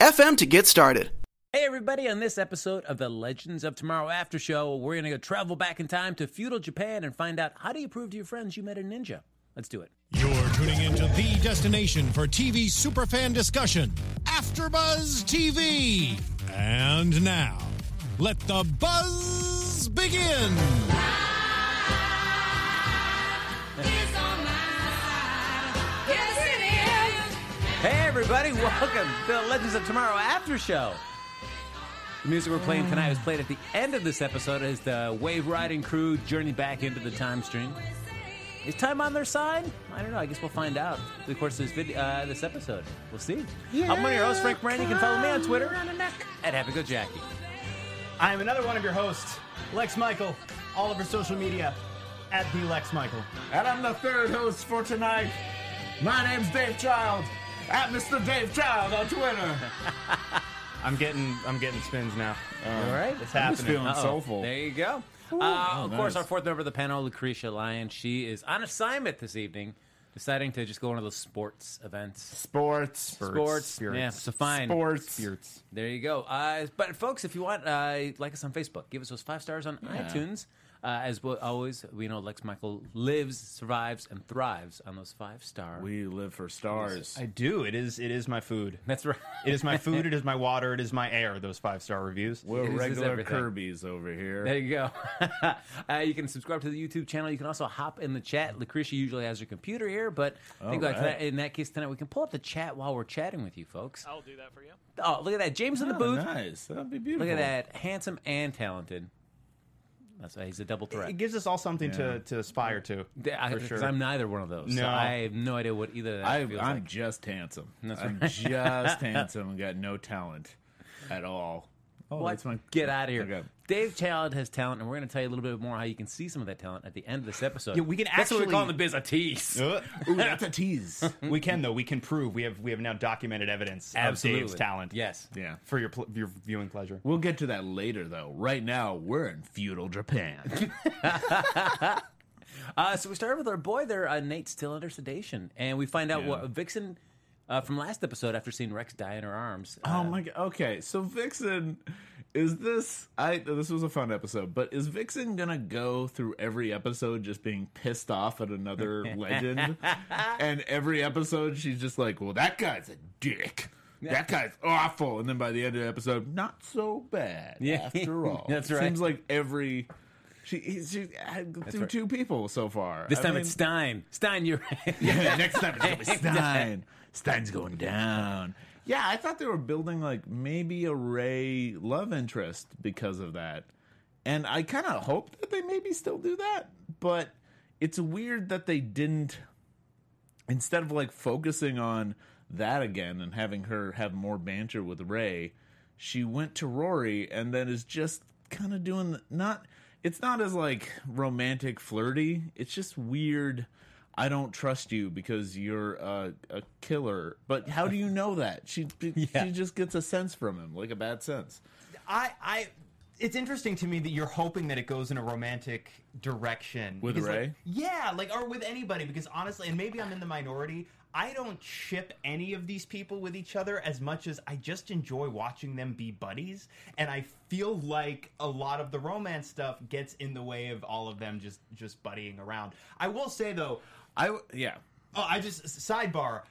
anchor.fm to get started. Hey, everybody, on this episode of the Legends of Tomorrow After Show, we're going to go travel back in time to feudal Japan and find out how do you prove to your friends you met a ninja? Let's do it. You're tuning into the destination for TV superfan discussion, AfterBuzz TV. And now, let the buzz begin. Hey, everybody, welcome to the Legends of Tomorrow After Show. The music we're playing tonight was played at the end of this episode as the wave riding crew journey back into the time stream. Is time on their side? I don't know. I guess we'll find out through the course of this video, uh, this episode. We'll see. I'm one of your hosts, Frank Moran. You can follow me on Twitter at Happy Go Jackie. I am another one of your hosts, Lex Michael, all of over social media at the Lex Michael. And I'm the third host for tonight. My name's Dave Child, at Mr. Dave Child on Twitter. I'm getting I'm getting spins now. All right. It's I'm just happening. feeling Uh-oh. soulful. There you go. Uh, of course, our fourth member of the panel, Lucretia Lyon, she is on assignment this evening, deciding to just go one of those sports events. Sports. Sports, sports. yeah, so fine. Sports. There you go. Uh, but folks, if you want, uh, like us on Facebook, give us those five stars on iTunes. Uh, as well, always, we know Lex Michael lives, survives, and thrives on those five star. We live for stars. I do. It is it is my food. That's right. It is my food, it is my water, it is my air, those five star reviews. We're This is regular everything. Kirby's over here. There you go. uh, you can subscribe to the YouTube channel. You can also hop in the chat. Lucretia usually has her computer here, but I think like right. tonight- in that case tonight we can pull up the chat while we're chatting with you folks. I'll do that for you. Oh, look at that, James in the Oh, booth. nice. That'd be beautiful. Look at that, handsome and talented. That's why he's a double threat. It gives us all something to, to aspire to. Because for sure. I'm neither one of those. So No. I have no idea what either of that I, feels I'm like. just handsome. That's I'm right. just handsome and got no talent at all. Oh, What? that's my Get out of here. Okay. Dave Child has talent, and we're going to tell you a little bit more how you can see some of that talent at the end of this episode. Yeah, we can That's what we actually- call in the biz a tease. Ooh, that's a tease. we can though. We can prove we have we have now documented evidence Absolutely. of Dave's talent. Yes. yeah. For your pl- your viewing pleasure. We'll get to that later, though. Right now, we're in feudal Japan. Uh, so we started with our boy there, uh, Nate, still under sedation, and we find out Yeah. what Vixen uh, from last episode after seeing Rex die in her arms. oh uh, my god. Okay, so Vixen, is this? I this was a fun episode, but is Vixen gonna go through every episode just being pissed off at another legend, and every episode she's just like, "Well, that guy's a dick." That guy's awful, and then by the end of the episode, not so bad. Yeah. after all, That's right. Seems like every she she's had through right. two people so far. This I time mean- it's Stein. Stein, you're yeah, next time it's gonna be Stein. Stein's going down. Yeah, I thought they were building like maybe a Ray love interest because of that. And I kind of hope that they maybe still do that, but it's weird that they didn't instead of like focusing on that again and having her have more banter with Ray, she went to Rory and then is just kind of doing not it's not as like romantic flirty. It's just weird. I don't trust you because you're a, a killer. But how do you know that? She Yeah. she just gets a sense from him, like a bad sense. I, I, it's interesting to me that you're hoping that it goes in a romantic direction With Because, like, Ray? yeah, like or with anybody. Because honestly, and maybe I'm in the minority. I don't ship any of these people with each other as much as I just enjoy watching them be buddies, and I feel like a lot of the romance stuff gets in the way of all of them just just buddying around. I will say though, I w- yeah. Oh, I just sidebar.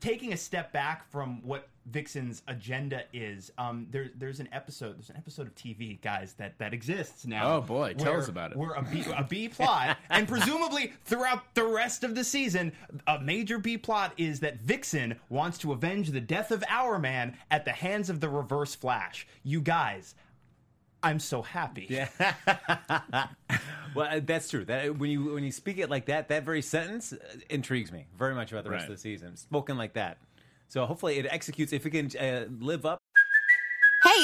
taking a step back from what Vixen's agenda is, um, there, there's an episode. There's an episode of TV, guys, that that exists now. Oh, boy, tell where- us about it. Where a B, a B plot, and presumably throughout the rest of the season, a major B plot is that Vixen wants to avenge the death of Hourman at the hands of the Reverse Flash. You guys. I'm so happy. Yeah. well, uh, that's true. That when you when you speak it like that, that very sentence uh, intrigues me very much about the rest Right. of the season. Spoken like that, so hopefully it executes. If it can uh, live up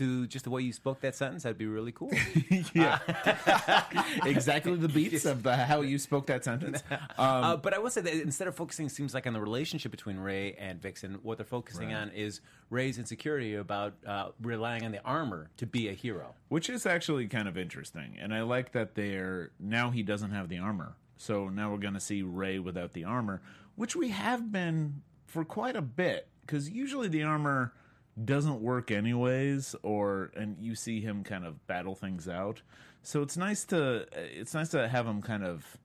To just the way you spoke that sentence, that'd be really cool. Yeah, exactly the beats of the how you spoke that sentence. Um, uh, but I will say that instead of focusing, seems like on the relationship between Ray and Vixen, what they're focusing on is Ray's insecurity about uh, relying on the armor to be a hero. which is actually kind of interesting, and I like that they're now he doesn't have the armor, so now we're going to see Ray without the armor, which we have been for quite a bit because usually the armor doesn't work anyways, or and you see him kind of battle things out. So it's nice to it's nice to have him kind of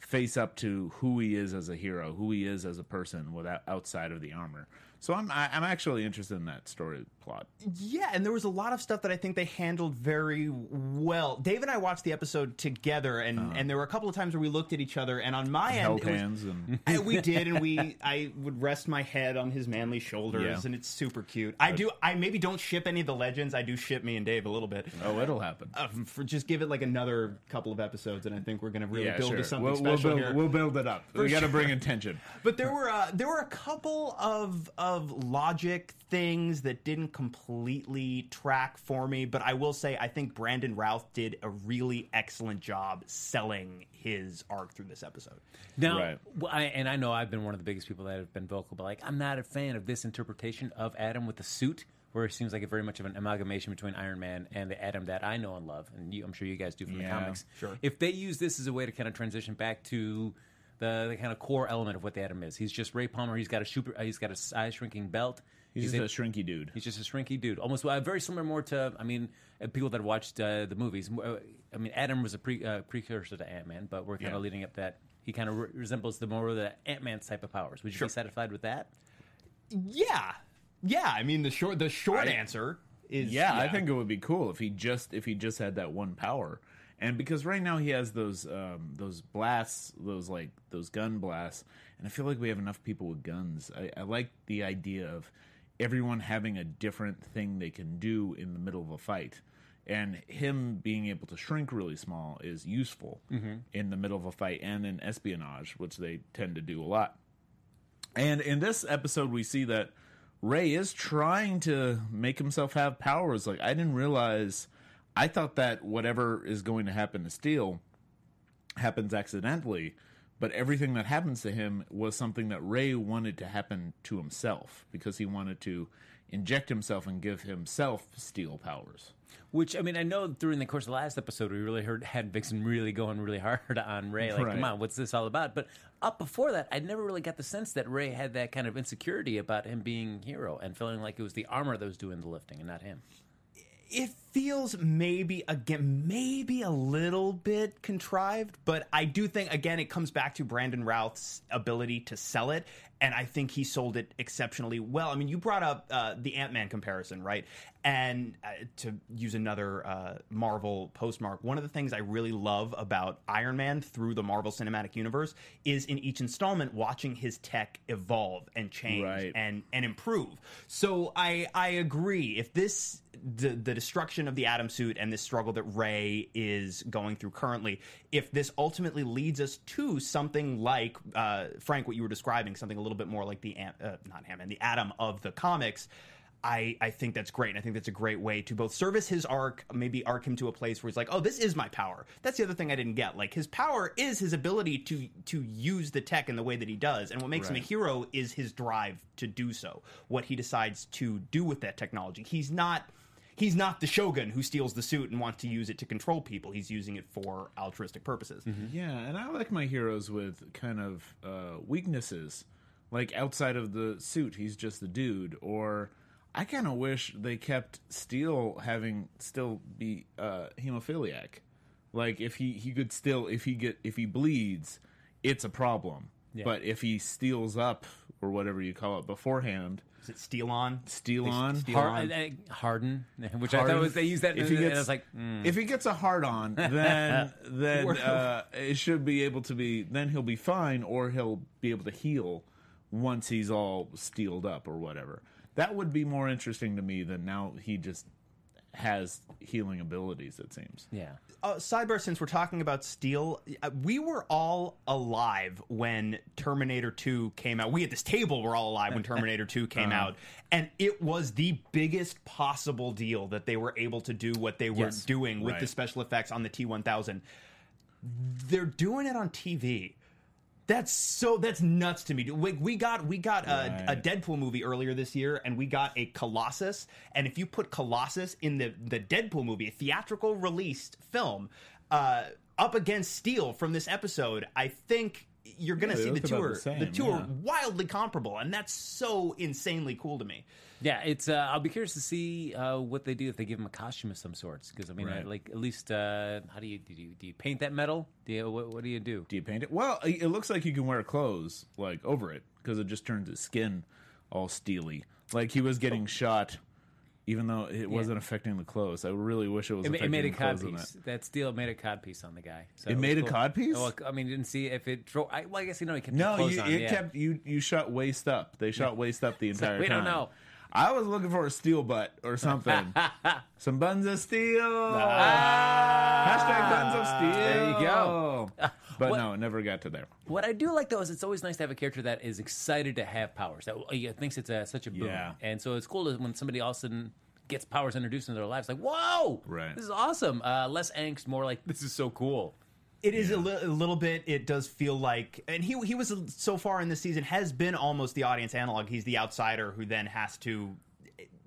face up to who he is as a hero, who he is as a person without outside of the armor. So I'm I, I'm actually interested in that story plot. Yeah, and there was a lot of stuff that I think they handled very well. Dave and I watched the episode together, and, and there were a couple of times where we looked at each other, and on my end, was- and I- we did, and we I would rest my head on his manly shoulders, Yeah. and it's super cute. I do. I maybe don't ship any of the legends. I do ship me and Dave a little bit. oh, it'll happen. Uh, for just give it like another couple of episodes, and I think we're going to really yeah, build sure. to something we'll, special we'll build, here. We'll build it up. we got to sure. bring in tension. But there were uh, there were a couple of of logic things that didn't completely track for me. But I will say I think Brandon Routh did a really excellent job selling his arc through this episode. Now, Right. well, I, and I know I've been one of the biggest people that have been vocal, but like I'm not a fan of this interpretation of Atom with the suit, where it seems like a very much of an amalgamation between Iron Man and the Atom that I know and love, and you, I'm sure you guys do from Yeah, the comics. sure. If they use this as a way to kind of transition back to the, the kind of core element of what the Atom is, he's just Ray Palmer. He's got a super, he's got a size shrinking belt. He's, in- just a shrinky dude. He's just a shrinky dude, almost uh, very similar more to. I mean, uh, people that watched uh, the movies. Uh, I mean, Atom was a pre, uh, precursor to Ant Man, but we're kind Yeah. of leading up that he kind of re- resembles the more of the Ant Man type of powers. Would you be satisfied with that? Yeah, yeah. I mean the short the short I- answer is Yeah, I think it would be cool if he just if he just had that one power. And because right now he has those um, those blasts, those like those gun blasts, and I feel like we have enough people with guns. I, I like the idea of everyone having a different thing they can do in the middle of a fight, and him being able to shrink really small is useful mm-hmm. in the middle of a fight and in espionage, which they tend to do a lot. And in this episode, we see that Ray is trying to make himself have powers. Like, I didn't realize, I thought that whatever is going to happen to Steel happens accidentally, but everything that happens to him was something that Ray wanted to happen to himself because he wanted to inject himself and give himself Steel powers. Which I mean, I know during the course of the last episode, we really heard had Vixen really going really hard on Ray. Like, Right. come on, what's this all about? But up before that, I never really got the sense that Ray had that kind of insecurity about him being hero and feeling like it was the armor that was doing the lifting and not him. It feels maybe again maybe a little bit contrived but i do think again it comes back to brandon routh's ability to sell it and i think he sold it exceptionally well i mean you brought up uh, the ant-man comparison right and uh, to use another uh, marvel postmark one of the things i really love about iron man through the marvel cinematic universe is in each installment watching his tech evolve and change Right. and and improve. So I I agree. If this the the destruction of the atom suit and this struggle that Ray is going through currently, if this ultimately leads us to something like uh, Frank, what you were describing, something a little bit more like the uh, not Hammond, the atom of the comics. I, I think that's great. And I think that's a great way to both service his arc, maybe arc him to a place where he's like, oh, this is my power. That's the other thing I didn't get. Like his power is his ability to to use the tech in the way that he does, and what makes him a hero is his drive to do so. What he decides to do with that technology. He's not he's not the shogun who steals the suit and wants to use it to control people. He's using it for altruistic purposes. Yeah, and I like my heroes with kind of uh, weaknesses. Like outside of the suit, he's just a dude. Or I kind of wish they kept Steel having still be uh, hemophiliac. Like if he he could still if he get if he bleeds, it's a problem. But if he steals up or whatever you call it beforehand, Is it steal on? steal on, steal Har- on. Harden, which I Harden. thought was they used that. If he and gets, I was like, mm. if he gets a hard on, then then uh, it should be able to be. Then he'll be fine, or he'll be able to heal once he's all steeled up or whatever. That would be more interesting to me than now he just has healing abilities. It seems. yeah. uh, sidebar since we're talking about steel uh, we were all alive when terminator 2 came out we at this table were all alive when terminator 2 came Uh-huh. out and it was the biggest possible deal that they were able to do what they were Yes. doing with the special effects on the t1000 they're doing it on tv that's so that's nuts to me. We, we got we got a, a Right. Deadpool movie earlier this year, and we got a Colossus. And if you put Colossus in the the Deadpool movie, a theatrical released film, uh, up against Steel from this episode, I think you're gonna Yeah, see the look about two are the same, the two yeah. wildly comparable, and that's so insanely cool to me. Yeah, it's. Uh, I'll be curious to see uh, what they do if they give him a costume of some sorts. Because I mean, Right. like at least, uh, how do you do? You, do you paint that metal? Do you, what, what do you do? Do you paint it? Well, it it looks like you can wear clothes like over it because it just turns his skin all steely. Like he was getting shot, even though it wasn't affecting the clothes. I really wish it was. It, it made a codpiece. that. That steel made a codpiece on the guy. So It was made a cool. codpiece? Well, I mean, didn't see if it. Dro- I, well, I guess you know he kept No, you, on. it yeah. kept you. You shot waist up. They shot waist up the entire time. we time. don't know. I was looking for a steel butt or something. Some buns of steel. Ah. Hashtag buns of steel. There you go. But What- no, it never got to there. What I do like though is it's always nice to have a character that is excited to have powers. That uh, thinks it's a, such a boom. Yeah. And so it's cool to, when somebody all of a sudden gets powers introduced into their lives. Like, whoa, Right. This is awesome. Uh, less angst, more like this is so cool. It is a, li- a little bit. It does feel like, and he he was so far in this season has been almost the audience analog. He's the outsider who then has to.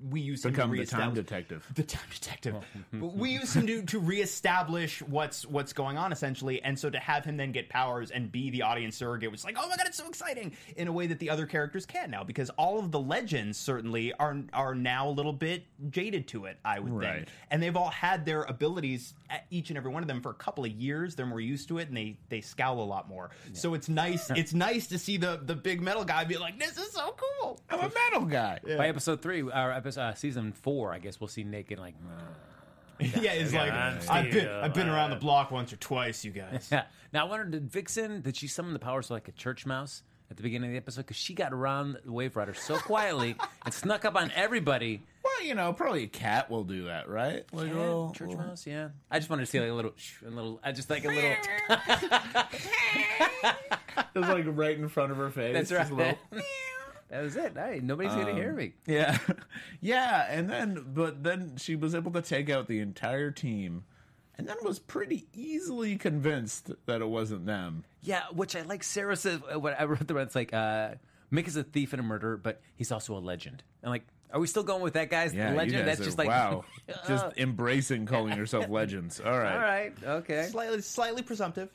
We use him to Become the time detective. the time detective. we use him to, to reestablish what's what's going on essentially, and so to have him then get powers and be the audience surrogate was like, oh my god, it's so exciting in a way that the other characters can now because all of the legends certainly are are now a little bit jaded to it. I would Right. think, and they've all had their abilities at each and every one of them for a couple of years. They're more used to it, and they they scowl a lot more. So it's nice. it's nice to see the the big metal guy be like, this is so cool. I'm a metal guy. By episode three, or episode uh, season four, I guess we'll see Naked like. yeah, it's like I've been I've been around the block once or twice, you guys. Yeah. Now I wondered, did Vixen did she summon the powers like a church mouse at the beginning of the episode? Because she got around the Wave Rider so quietly and snuck up on everybody. Well, you know, probably a cat will do that, right? Like Yeah, a little- church mouse, yeah. I just wanted to see like a little, shh, a little. I just like a little. It was like right in front of her face. That's just a little- that was it. Hey, nobody's gonna hear me. Yeah, yeah, and then but then she was able to take out the entire team, and then was pretty easily convinced that it wasn't them. Yeah, which I like. Sarah says uh, what I wrote the. It's like uh, Mick is a thief and a murderer, but he's also a legend. And like, are we still going with that guy's Yeah, legend? That's are, just like wow, just embracing calling yourself legends. All right, All right, okay. Slightly slightly presumptive.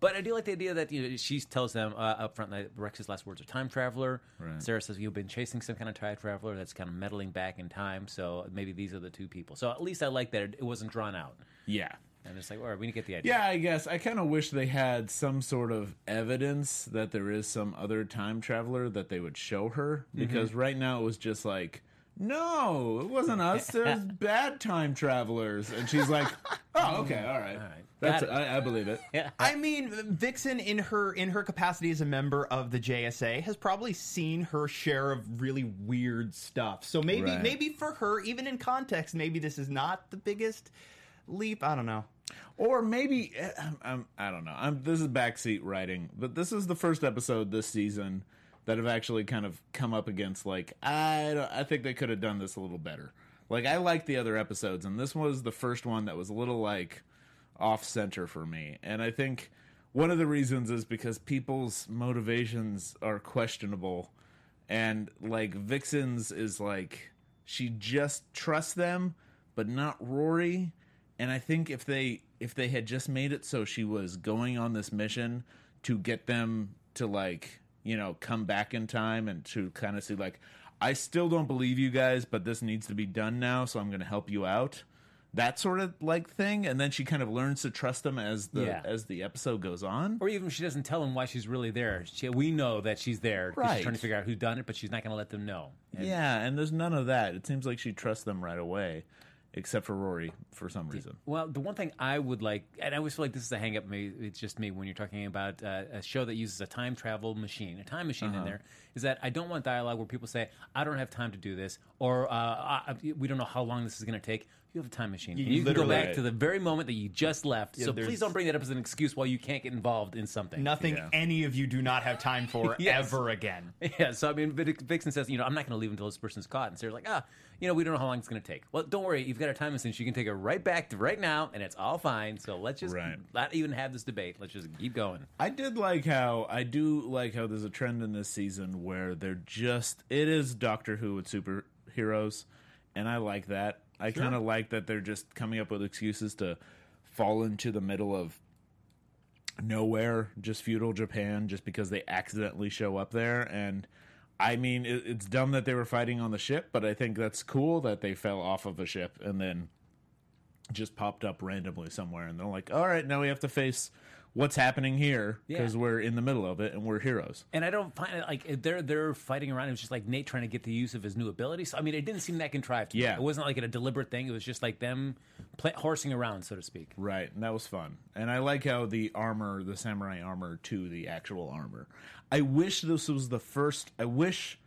But I do like the idea that you know, she tells them uh, up front that Rex's last words are time traveler. Right. Sarah says you've been chasing some kind of time traveler that's kind of meddling back in time. So maybe these are the two people. So at least I like that it, it wasn't drawn out. Yeah. And it's like, all right, we need to get the idea. Yeah, I guess I kind of wish they had some sort of evidence that there is some other time traveler that they would show her because right now it was just like, no, it wasn't us. There's bad time travelers, and she's like, oh, okay, all right, right. that's Got it. I, I believe it. Yeah. I mean, Vixen in her in her capacity as a member of the JSA has probably seen her share of really weird stuff. So maybe Right. maybe for her, even in context, maybe this is not the biggest leap. I don't know. Or maybe eh, I'm, I'm, I don't know. I'm, this is backseat writing, but this is the first episode this season that have actually kind of come up against like I I think they could have done this a little better. Like I liked the other episodes, and this was the first one that was a little like off center for me. And I think one of the reasons is because people's motivations are questionable, and like Vixen's is like she just trusts them, but not Rory. And I think if they if they had just made it so she was going on this mission to get them to like you know come back in time and to kind of see like I still don't believe you guys, but this needs to be done now, so I'm going to help you out. That sort of like thing, and then she kind of learns to trust them as the Yeah. as the episode goes on. Or even if she doesn't tell them why she's really there. She, we know that she's there. 'cause Right. She's trying to figure out who done it, but she's not going to let them know. And- yeah, and there's none of that. It seems like she trusts them right away, except for Rory for some reason. Well, the one thing I would like, and I always feel like this is a hang up, maybe it's just me when you're talking about uh, a show that uses a time travel machine, a time machine Uh-huh. in there, is that I don't want dialogue where people say, I don't have time to do this, or uh, I, we don't know how long this is going to take. You have a time machine. You and you can go literally- back to the very moment that you just left. Yeah, so please don't bring that up as an excuse why you can't get involved in something. Nothing Yeah. any of you do not have time for Yes. ever again. Yeah, so I mean, Vic- Vixen says, you know, I'm not going to leave until this person's caught. And Sarah's like, ah, you know, we don't know how long it's going to take. Well, don't worry, you've got a time machine. You can take it right back to right now, and it's all fine. So let's just Right. not even have this debate. Let's just keep going. I did like how I do like how there's a trend in this season where they're just it is Doctor Who with superheroes, and I like that. I kind of like that they're just coming up with excuses to fall into the middle of nowhere, just feudal Japan, just because they accidentally show up there. And I mean, it, it's dumb that they were fighting on the ship, but I think that's cool that they fell off of a ship and then just popped up randomly somewhere. And they're like, all right, now we have to face what's happening here because Yeah. we're in the middle of it and we're heroes. And I don't find it like they're they're fighting around. It was just like Nate trying to get the use of his new abilities. So, I mean, it didn't seem that contrived. To me. Yeah. it wasn't like a deliberate thing. It was just like them play, horsing around, so to speak. Right, and that was fun. And I like how the armor, the samurai armor, to the actual armor. I wish this was the first. I wish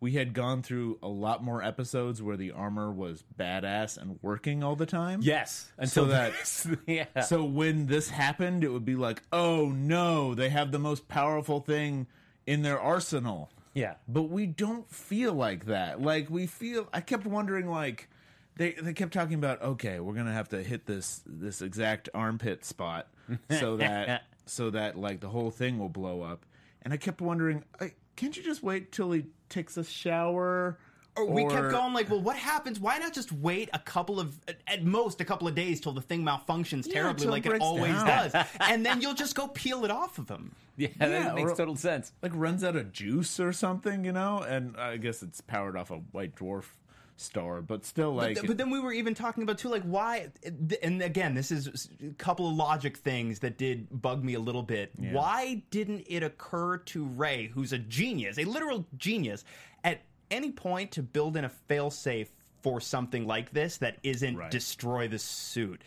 we had gone through a lot more episodes where the armor was badass and working all the time. Yes, So until that- this- yeah. So when this happened, it would be like, oh no, they have the most powerful thing in their arsenal. yeah. But we don't feel like that. Like we feel. I kept wondering, like they they kept talking about, okay, we're gonna have to hit this this exact armpit spot so that so that like the whole thing will blow up. And I kept wondering, I, can't you just wait till he takes a shower? Or we kept going like, well, what happens? Why not just wait a couple of, at most, a couple of days till the thing malfunctions terribly, till it like it breaks always down. does, and then you'll just go peel it off of him. yeah, Yeah, that makes or- total sense. Like runs out of juice or something, you know? And I guess it's powered off a white dwarf star, but still, like, but, but then we were even talking about too, like why? And again, this is a couple of logic things that did bug me a little bit. Why didn't it occur to Ray, who's a genius, a literal genius, at any point to build in a failsafe for something like this that isn't Right. destroy the suit?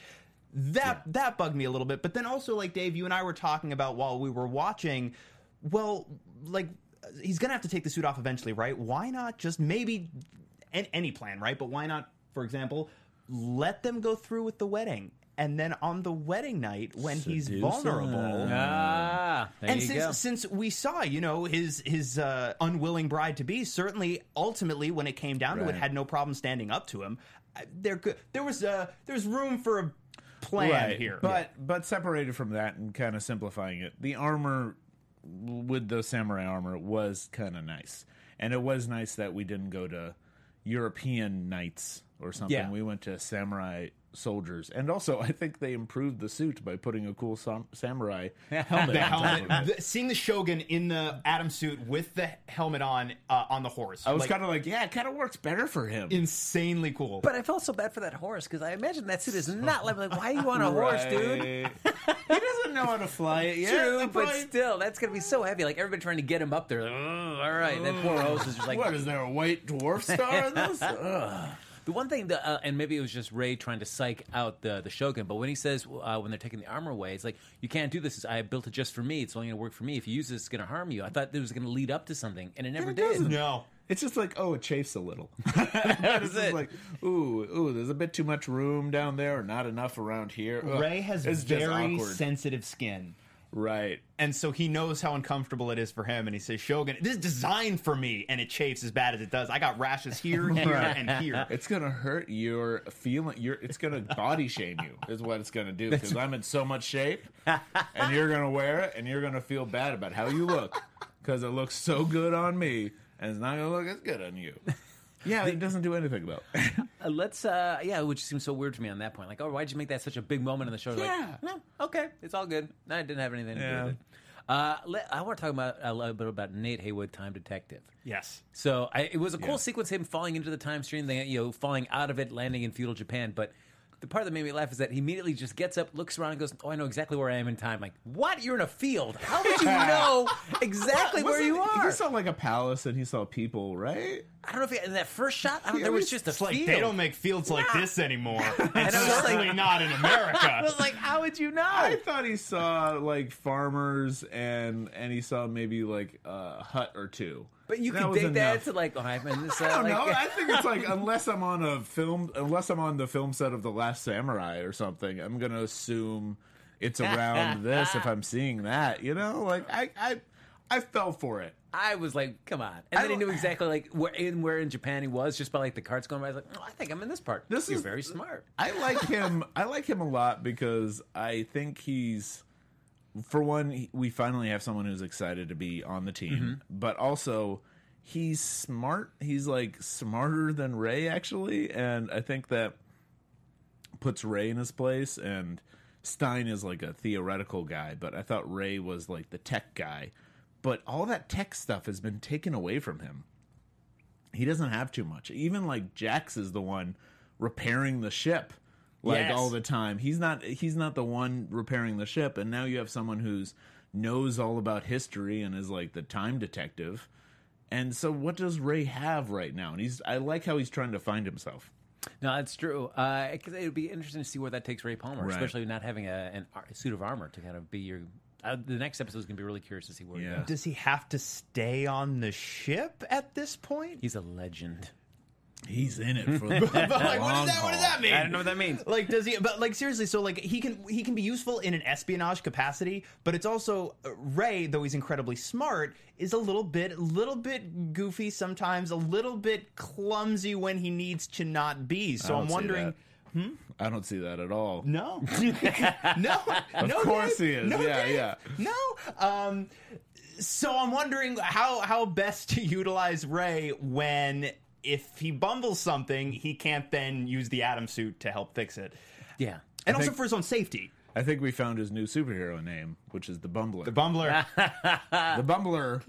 That that bugged me a little bit. But then also, like Dave, you and I were talking about while we were watching. Well, like he's gonna have to take the suit off eventually, right? Why not just maybe an, any plan, right? But why not, for example, let them go through with the wedding, and then on the wedding night when he's vulnerable. Ah, there and you since, go. since we saw, you know, his his uh, unwilling bride to be, certainly, ultimately, when it came down to it, had no problem standing up to him. I- There, could, there was uh, there's room for a plan right. here. But but separated from that and kind of simplifying it, the armor with the samurai armor was kind of nice, and it was nice that we didn't go to European knights or something. Yeah. We went to samurai soldiers, and also I think they improved the suit by putting a cool sam- samurai helmet. the helmet, the, seeing the Shogun in the Atom suit with the helmet on uh, on the horse. I was like, kind of like, yeah, it kind of works better for him. insanely cool. But I felt so bad for that horse because I imagine that suit is not like, like why are you on a horse, dude? He doesn't know how to fly it yet. True, but probably- still, that's gonna be so heavy. Like everybody trying to get him up there. Like, oh, all right, that poor horse is just like. what is there a white dwarf star in this? Ugh. The one thing that, uh, and maybe it was just Ray trying to psych out the the Shogun, but when he says uh, when they're taking the armor away, it's like you can't do this. I built it just for me. It's only going to work for me. If you use this, it's going to harm you. I thought it was going to lead up to something, and it never it did. doesn't. no. It's just like, oh, it chafes a little. it's just it. like, ooh, ooh, there's a bit too much room down there, or not enough around here. Ugh. Ray has It's just very awkward. sensitive skin. Right. And so he knows how uncomfortable it is for him, and he says, "Shogun, this is designed for me, and it chafes as bad as it does. I got rashes here, here, and here." It's gonna hurt your feeling. Your it's gonna body shame you. Is what it's gonna do because I'm in so much shape, and you're gonna wear it, and you're gonna feel bad about how you look because it looks so good on me, and it's not gonna look as good on you. Yeah, it doesn't do anything though. Uh, let's, uh, yeah, which seems so weird to me on that point. Like, oh, why'd you make that such a big moment in the show? Yeah. Like, no, okay, it's all good. No, it didn't have anything to do Yeah. with it. Uh, let, I want to talk about a little bit about Nate Heywood, Time Detective. Yes. So I, it was a cool sequence, him falling into the time stream, then, you know, falling out of it, landing in feudal Japan. But the part that made me laugh is that he immediately just gets up, looks around, and goes, "Oh, I know exactly where I am in time." Like, what? You're in a field. How would you know exactly where you are? He saw like a palace, and he saw people. Right? I don't know if he, in that first shot, I don't, there was just a It's like field. they don't make fields like this anymore, and I was like- certainly not in I America. was like, how would you know? I thought he saw like farmers, and and he saw maybe like a hut or two. But you That was take that to like, oh, I'm in this. Uh, I don't like, know. I think it's like unless I'm on a film, unless I'm on the film set of The Last Samurai or something, I'm gonna assume it's around this if I'm seeing that. You know, like I I I fell for it. I was like, come on. And I then he knew exactly like where in where in Japan he was just by like the carts going by. I was like, oh, I think I'm in this part. This You're is- very smart. I like him. I like him a lot because I think he's, for one, we finally have someone who's excited to be on the team, mm-hmm. but also he's smart. He's like smarter than Ray actually, and I think that puts Ray in his place. And Stein is like a theoretical guy, but I thought Ray was like the tech guy. But all that tech stuff has been taken away from him he doesn't have too much. Even like Jax is the one repairing the ship like Yes. all the time. He's not he's not the one repairing the ship and now you have someone who's knows all about history and is like the time detective. And so what does Ray have right now? And he's I like how he's trying to find himself. No, that's true. Because it would be interesting to see where that takes Ray Palmer, Right. especially not having a, an ar- suit of armor to kind of be your. Uh, the next episode is going to be really curious to see where he Yeah. goes. Does he have to stay on the ship at this point? He's a legend. He's in it for the But like, what, long does that, what does that mean? I don't know what that means. Like, does he? But like, seriously, so like, he can he can be useful in an espionage capacity, but it's also uh, Ray, though he's incredibly smart, is a little bit, little bit goofy sometimes, a little bit clumsy when he needs to not be. I So don't I'm see wondering. that. I don't see that at all. No, no, Of no, course Dave. he is. No, Yeah, Dave. yeah. No. Um, so I'm wondering how how best to utilize Ray when if he bumbles something, he can't then use the Atom suit to help fix it, Yeah. and also think- for his own safety. I think we found his new superhero name, which is the Bumbler. The Bumbler. the Bumbler.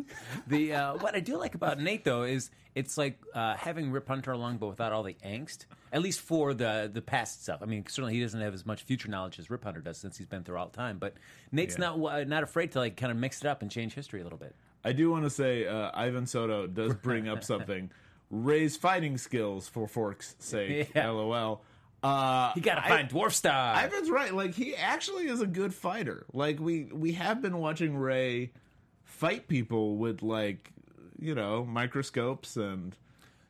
The uh, what I do like about Nate though is it's like uh, having Rip Hunter along, but without all the angst. At least for the the past stuff. I mean, certainly he doesn't have as much future knowledge as Rip Hunter does since he's been through all time. But Nate's Yeah. not uh, not afraid to like kind of mix it up and change history a little bit. I do want to say uh, Ivan Soto does bring up something. Ray's fighting skills, for Fork's sake. Yeah. LOL. Uh, You got to I- find Dwarf Star. Ivan's right. Like he actually is a good fighter. Like we we have been watching Ray fight people with like you know microscopes and.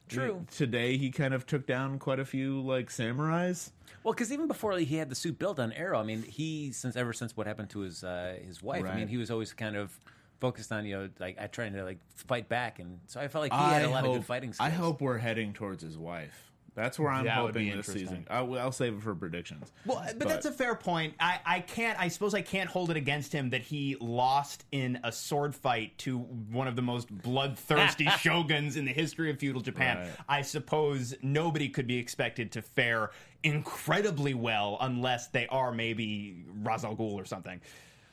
True. Today he kind of took down quite a few like samurais. Well, because even before he had the suit built on Arrow, I mean, he since ever since what happened to his uh, his wife, I mean, he was always kind of focused on you know like I trying to like fight back, and so I felt like he had a lot of good fighting skills. I hope we're heading towards his wife. That's where I'm That hoping this season. I'll, I'll save it for predictions. Well, but, that's a fair point. I, I can't. I suppose I can't hold it against him that he lost in a sword fight to one of the most bloodthirsty shoguns in the history of feudal Japan. Right. I suppose nobody could be expected to fare incredibly well unless they are maybe Ra's al Ghul or something.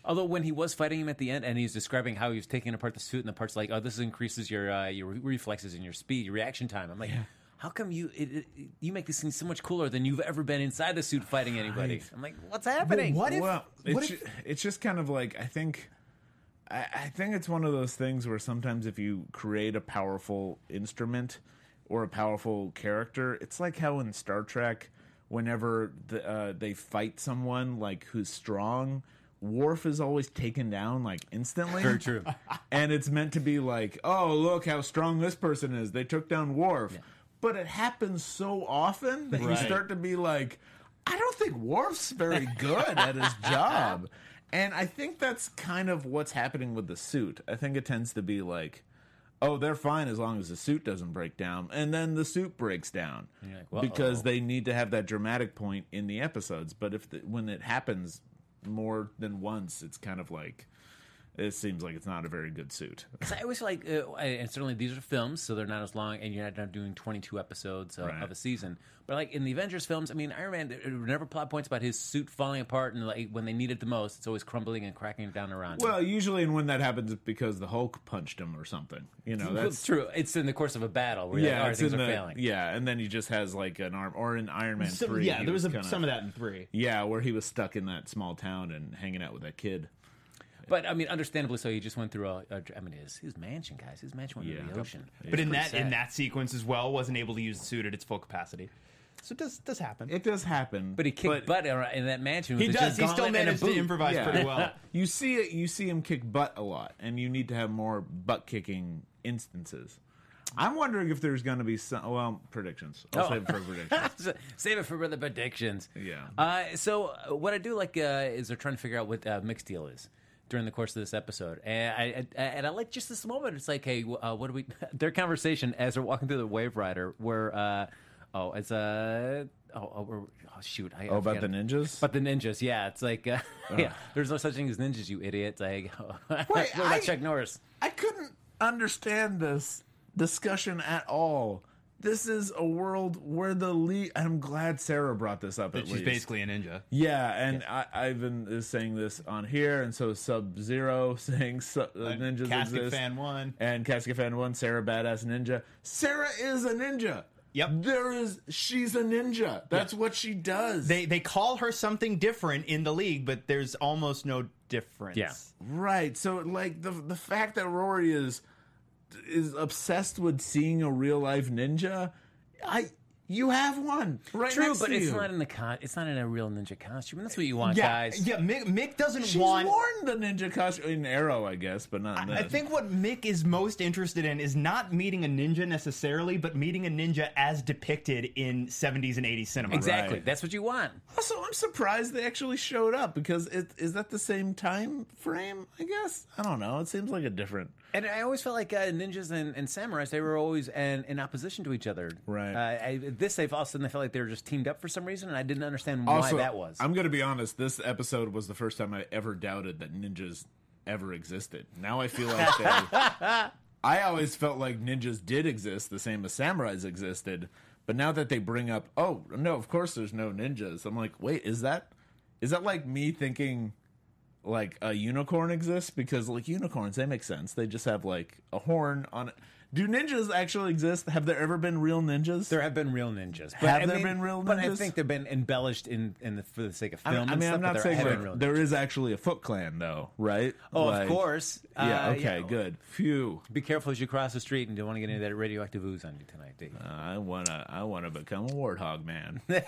Although when he was fighting him at the end, and he's describing how he was taking apart the suit, and the parts like, "Oh, this increases your uh, your reflexes and your speed, your reaction time." I'm like, how come you it, it, you make this thing so much cooler than you've ever been inside the suit fighting anybody? I'm like, what's happening? what if- well, what it's, if- ju- it's just kind of like I think, I, I think it's one of those things where sometimes if you create a powerful instrument or a powerful character, it's like how in Star Trek, whenever the, uh, they fight someone like who's strong. Worf is always taken down like instantly. Very true. and it's meant to be like, oh, look how strong this person is. They took down Worf. But it happens so often that you start to be like, I don't think Worf's very good at his job. And I think that's kind of what's happening with the suit. I think it tends to be like, oh, they're fine as long as the suit doesn't break down, and then the suit breaks down like, because they need to have that dramatic point in the episodes. But if the, when it happens more than once, it's kind of like it seems like it's not a very good suit. 'Cause I always feel like, uh, and certainly these are films, so they're not as long, and you're not, not doing 22 episodes uh, Right. of a season. But like in the Avengers films, I mean, Iron Man there were never plot points about his suit falling apart, and like when they need it the most, it's always crumbling and cracking down around. him. Well, usually, and when that happens, it's because the Hulk punched him or something. You know, Well, that's true. It's in the course of a battle where yeah, Yeah, like, it's things are the, failing. yeah, and then he just has like an arm, or in Iron Man Some- three. yeah, he there was a, kinda- some of that in three. Yeah, where he was stuck in that small town and hanging out with that kid. But I mean, understandably so. He just went through a. a I mean, his his mansion, guys. His mansion went Yeah. into the ocean. But in pretty that in that sequence as well, wasn't able to use the suit at its full capacity. So it does does happen. It does happen, But he kicked butt in that mansion. With he does. He still gauntlet and a managed to improvise Yeah. pretty well. you see it. You see him kick butt a lot, and you need to have more butt kicking instances. I'm wondering if there's going to be some. Well, predictions. I'll Oh. save it for predictions. Save it for the predictions. Yeah. Uh, so uh, what I do like uh, is they're trying to figure out what uh, Mick's deal is during the course of this episode, and I, I and I like just this moment. It's like, hey, uh, what do we? Their conversation as they're walking through the Wave Rider, where uh, oh, it's a. oh, oh, we're- oh, shoot! I, I Oh, about the ninjas? But the ninjas, yeah, it's like, uh, yeah, there's no such thing as ninjas, you idiot. Like, what Wait, about I- Chuck Norris? I couldn't understand this discussion at all. This is a world where the league. I'm glad Sarah brought this up. At She's least. basically a ninja. Yeah, and I, Ivan is saying this on here, and so Sub Zero saying su- uh, ninjas Casket exist. fan one. and Casket Fan One, Sarah Badass Ninja. Sarah is a ninja. Yep. there is. She's a ninja. That's what she does. They they call her something different in the league, but there's almost no difference. Yeah. right. So like the the fact that Rory is is obsessed with seeing a real life ninja, I you have one right True, next but to it's you. not in the con. It's not in a real ninja costume, and that's what you want, Yeah, guys. yeah. Mick, Mick doesn't She's want. worn the ninja costume in Arrow, I guess, but not. In I think what Mick is most interested in is not meeting a ninja necessarily, but meeting a ninja as depicted in 70s and 80s cinema. Exactly. Right. That's what you want. Also, I'm surprised they actually showed up because it is that the same time frame. I guess I don't know. It seems like a different. And I always felt like uh, ninjas and, and samurais, they were always in, in opposition to each other. Right. Uh, I, this, they've all of a sudden, I felt like they were just teamed up for some reason, and I didn't understand why Also, that was. I'm going to be honest. This episode was the first time I ever doubted that ninjas ever existed. Now I feel like they. I always felt like ninjas did exist, the same as samurais existed. But now that they bring up, oh no, of course there's no ninjas. I'm like, wait, is that is that like me thinking like a unicorn exists? Because like unicorns, they make sense. They just have like a horn on it. Do ninjas actually exist? Have there ever been real ninjas? there have been real ninjas. but Have I there mean- been real ninjas But I think they've been embellished in, in the, for the sake of I film. mean, I mean, stuff, I'm not saying have like, real there ninjas. actually a Foot Clan, though, right? Oh, Like- of course. Yeah. Uh, okay. Good. Phew. Be careful as you cross the street and don't want to get any of that radioactive ooze on you tonight, do you? I wanna. I wanna become a warthog man.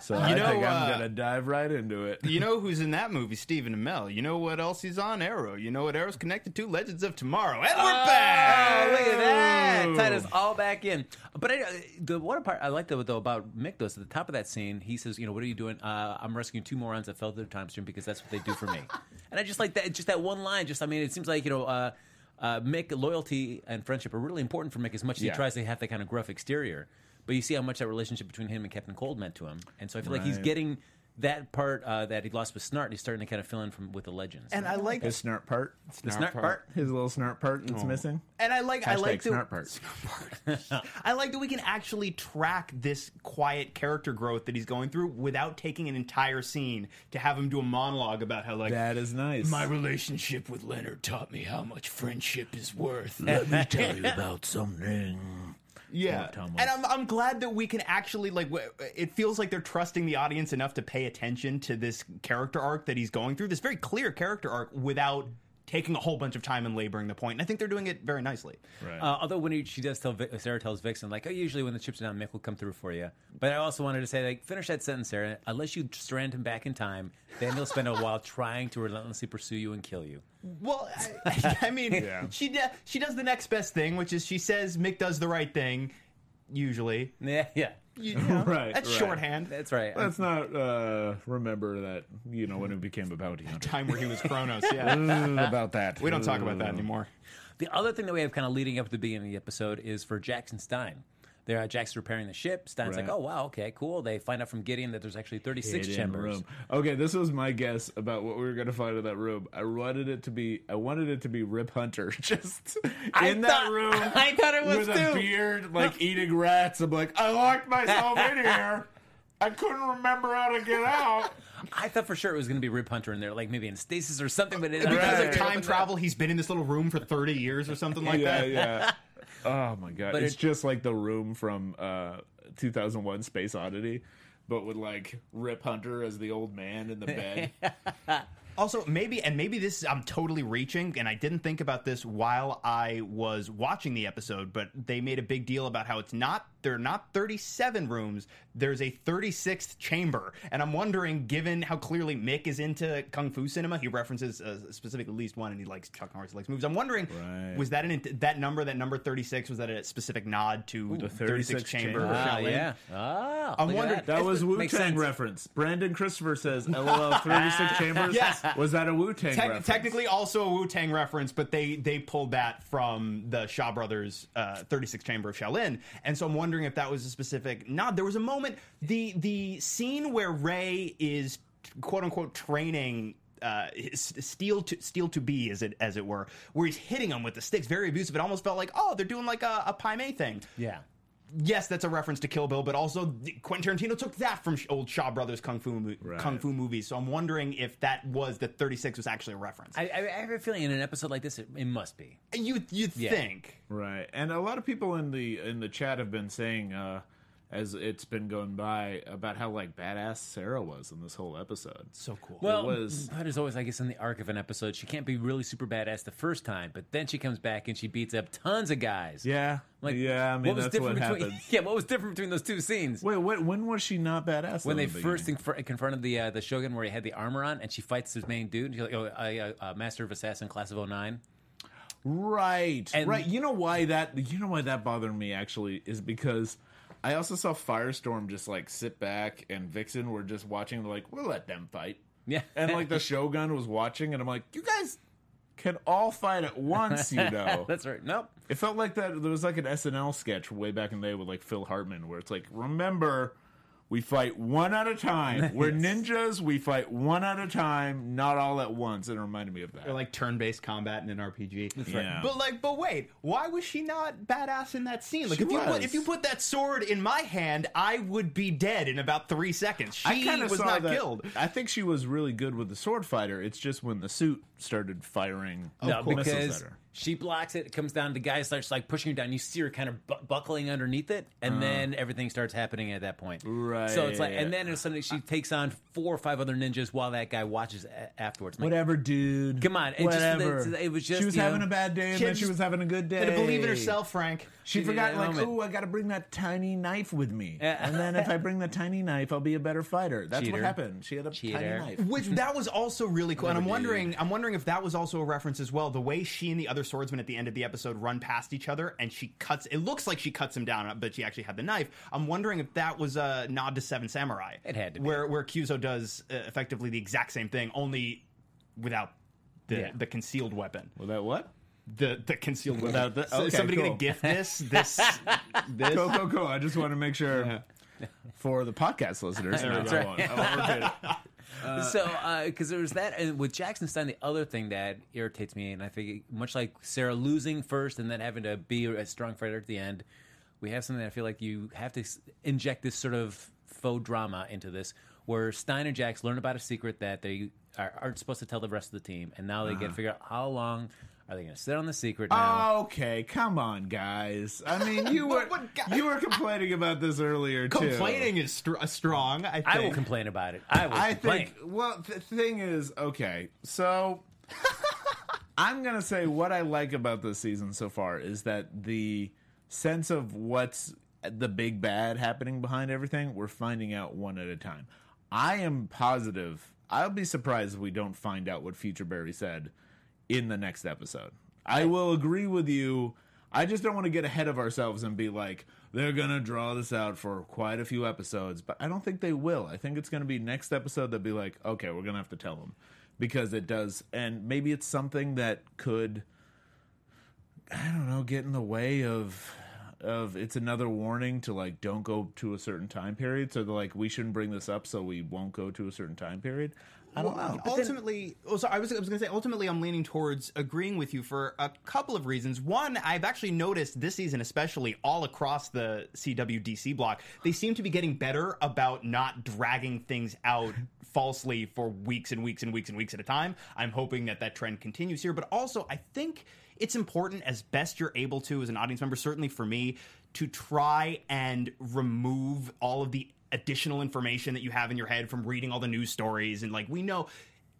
so You I know, think I'm uh, gonna dive right into it. You know who's in that movie? Stephen Amell. You know what else he's on? Arrow. You know what Arrow's connected to? Legends of Tomorrow. And we're back. Oh, look at that! Tied us all back in. But I, uh, the one part I like though, though about Mick though, is at the top of that scene, he says, "You know, what are you doing? Uh, I'm rescuing two morons that fell through the time stream because that's what they do for me." and I just like that. Just that one line. Just I mean, it seems like you know. Uh, uh, Mick, loyalty and friendship are really important for Mick as much as Yeah. he tries to have that kind of gruff exterior. But you see how much that relationship between him and Captain Cold meant to him, and so I feel like he's Right. getting that part uh, that he lost with Snart. And he's starting to kind of fill in from with the legends. And I like His snart part. the Snart part. His little snart part that's missing. And I like I Hashtag like snart that part. I like that we can actually track this quiet character growth that he's going through without taking an entire scene to have him do a monologue about how like That is nice. my relationship with Leonard taught me how much friendship is worth. Let me tell you about something. Yeah, and I'm I'm glad that we can actually like. w- It feels like they're trusting the audience enough to pay attention to this character arc that he's going through. This very clear character arc without taking a whole bunch of time and laboring the point. And I think they're doing it very nicely. Right. Uh, although when he, she does tell Vic, Sarah tells Vixen like, oh, usually when the chips are down, Mick will come through for you. But I also wanted to say like, finish that sentence, Sarah. Unless you strand him back in time, then he'll spend a while trying to relentlessly pursue you and kill you. Well, I, I mean, Yeah. she de- she does the next best thing, which is she says Mick does the right thing, usually. Yeah, yeah. You know, Right, That's right. shorthand. That's right. Let's not uh, remember that, you know, when it became a bounty hunter. Time where he was Chronos. Yeah. About that. we don't talk about that anymore. The other thing that we have kind of leading up to the beginning of the episode is for Jax and Stein. They're uh, Jack's repairing the ship. Stein's like, "Oh wow, okay, cool." They find out from Gideon that there's actually 36 Hidden chambers. room. Okay, this was my guess about what we were going to find in that room. I wanted it to be. I wanted it to be Rip Hunter, just I in that thought- room. I thought it was with too. a beard, like eating rats. I'm like, I locked myself in here. I couldn't remember how to get out. I thought for sure it was going to be Rip Hunter in there, like maybe in stasis or something. But it, Because Right. of time travel, he's been in this little room for 30 years or something like yeah, that. yeah. Oh my god, But it's it- just like the room from uh, 2001: Space Odyssey, but with like Rip Hunter as the old man in the bed. Also, maybe, and maybe this I'm totally reaching, and I didn't think about this while I was watching the episode, but they made a big deal about how it's not, there are not 37 rooms, there's a 36th chamber. And I'm wondering, given how clearly Mick is into kung fu cinema, he references uh, specifically at least one, and he likes Chuck Norris, he likes movies. I'm wondering, Right. was that an, that number, that number 36, was that a specific nod to the 36th 36th chamber? chamber. Ah, yeah. Ah, I'm wondering- that. That was Wu Makes Tang reference. Brandon Christopher says, "LOL, 36 chambers." Yes. was that a Wu Tang Tec- reference? technically also a Wu Tang reference, but they they pulled that from the Shaw Brothers uh, 36 Chamber of Shaolin, and so I'm wondering if that was a specific nod. There was a moment the the scene where Ray is quote unquote training. Uh, steel to steel to be as it as it were, where he's hitting him with the sticks, very abusive. It almost felt like oh, they're doing like a, a Pai Mei thing. Yeah. Yes, that's a reference to Kill Bill, but also Quentin Tarantino took that from old Shaw Brothers kung fu Right. kung fu movies. So I'm wondering if that was the 36 was actually a reference. I, I, I have a feeling in an episode like this, it, it must be. You you Yeah. think? Right, and a lot of people in the in the chat have been saying, uh, as it's been going by, about how like badass Sarah was in this whole episode. So cool. Well, it was- but as always, I guess in the arc of an episode, she can't be really super badass the first time, but then she comes back and she beats up tons of guys. Yeah, Like, yeah. I mean, was that's what different between, happens. Yeah, what was different between those two scenes? Wait, what? When was she not badass? when they the first inf- confronted the uh, the shogun where he had the armor on and she fights his main dude, she's like, "Oh, I, uh, uh, master of assassin, class of 09. Right, And- right. You know why that? You know why that bothered me actually is because I also saw Firestorm just like sit back and Vixen were just watching. Like, we'll let them fight. Yeah. and like the Shogun was watching, and I'm like, you guys can all fight at once, you know. That's right. Nope. It felt like that. There was like an SNL sketch way back in the day with like Phil Hartman, where it's like, remember, we fight one at a time. We're ninjas. We fight one at a time, not all at once. It reminded me of that. Or like turn-based combat in an RPG. That's right. Yeah. But like, but wait, why was she not badass in that scene? Like, She if you was. put if you put that sword in my hand, I would be dead in about three seconds. She kinda was saw not that- killed. I think she was really good with the sword fighter. It's just when the suit started firing no, missiles because at her. She blocks it. It comes down. The guy starts like pushing her down. You see her kind of bu- buckling underneath it, and then everything starts happening at that point. Uh-huh. Right. So it's like, and then suddenly she takes on four or five other ninjas while that guy watches a- afterwards. I'm like, Whatever, dude. Come on, it just- whatever. it was just, she was you having know- a bad day, and She then she just- was having a good day. Had to believe in herself, Frank. She, She forgot, needed like, moment. oh, I got to bring that tiny knife with me, Yeah. and then if I bring the tiny knife, I'll be a better fighter. That's Cheater. what happened. She had a Cheater. tiny knife. Which that was also really cool, and I'm wondering, I'm wondering if that was also a reference as well. The way she and the other swordsman at the end of the episode run past each other, and she cuts. It looks like she cuts him down, but she actually had the knife. I'm wondering if that was a nod to Seven Samurai. It had to be. where where Kyuzo does uh, effectively the exact same thing, only without the Yeah. the concealed weapon. Well, that what? The the concealed weapon. Without the- So is okay, somebody cool. gonna gift this? This this. Go, go, go. I just want to make sure Yeah. for the podcast listeners. There we not go. that one. I won't repeat so because there was that, and with Jax and Stein, the other thing that irritates me, and I think much like Sarah losing first and then having to be a strong fighter at the end, we have something that I feel like you have to inject this sort of faux drama into this, where Stein and Jax learn about a secret that they are, aren't supposed to tell the rest of the team, and now they Uh-huh. get to figure out how long are they going to sit on the secret now. Okay, come on, guys. I mean, you were But what guy- you were complaining about this earlier too. Complaining is str- uh, strong. I, think. I will complain about it. I will I complain. think. Well, the thing is, okay, so I'm gonna say what I like about this season so far is that the sense of what's the big bad happening behind everything, we're finding out one at a time. I am positive. I'll be surprised if we don't find out what Future Barry said in the next episode. I will agree with you. I just don't want to get ahead of ourselves and be like, they're gonna draw this out for quite a few episodes, but I don't think they will. I think it's gonna be next episode they'll be like, okay, we're gonna have to tell them because it does, and maybe it's something that could, I don't know, get in the way of of it's another warning to like don't go to a certain time period. So they're like, we shouldn't bring this up, so we won't go to a certain time period. I don't know. ultimately, oh, sorry, I was, I was going to say, ultimately, I'm leaning towards agreeing with you for a couple of reasons. One, I've actually noticed this season, especially all across the CWDC block, they seem to be getting better about not dragging things out falsely for weeks and weeks and weeks and weeks at a time. I'm hoping that that trend continues here, but also, I think it's important as best you're able to as an audience member, certainly for me, to try and remove all of the additional information that you have in your head from reading all the news stories and like we know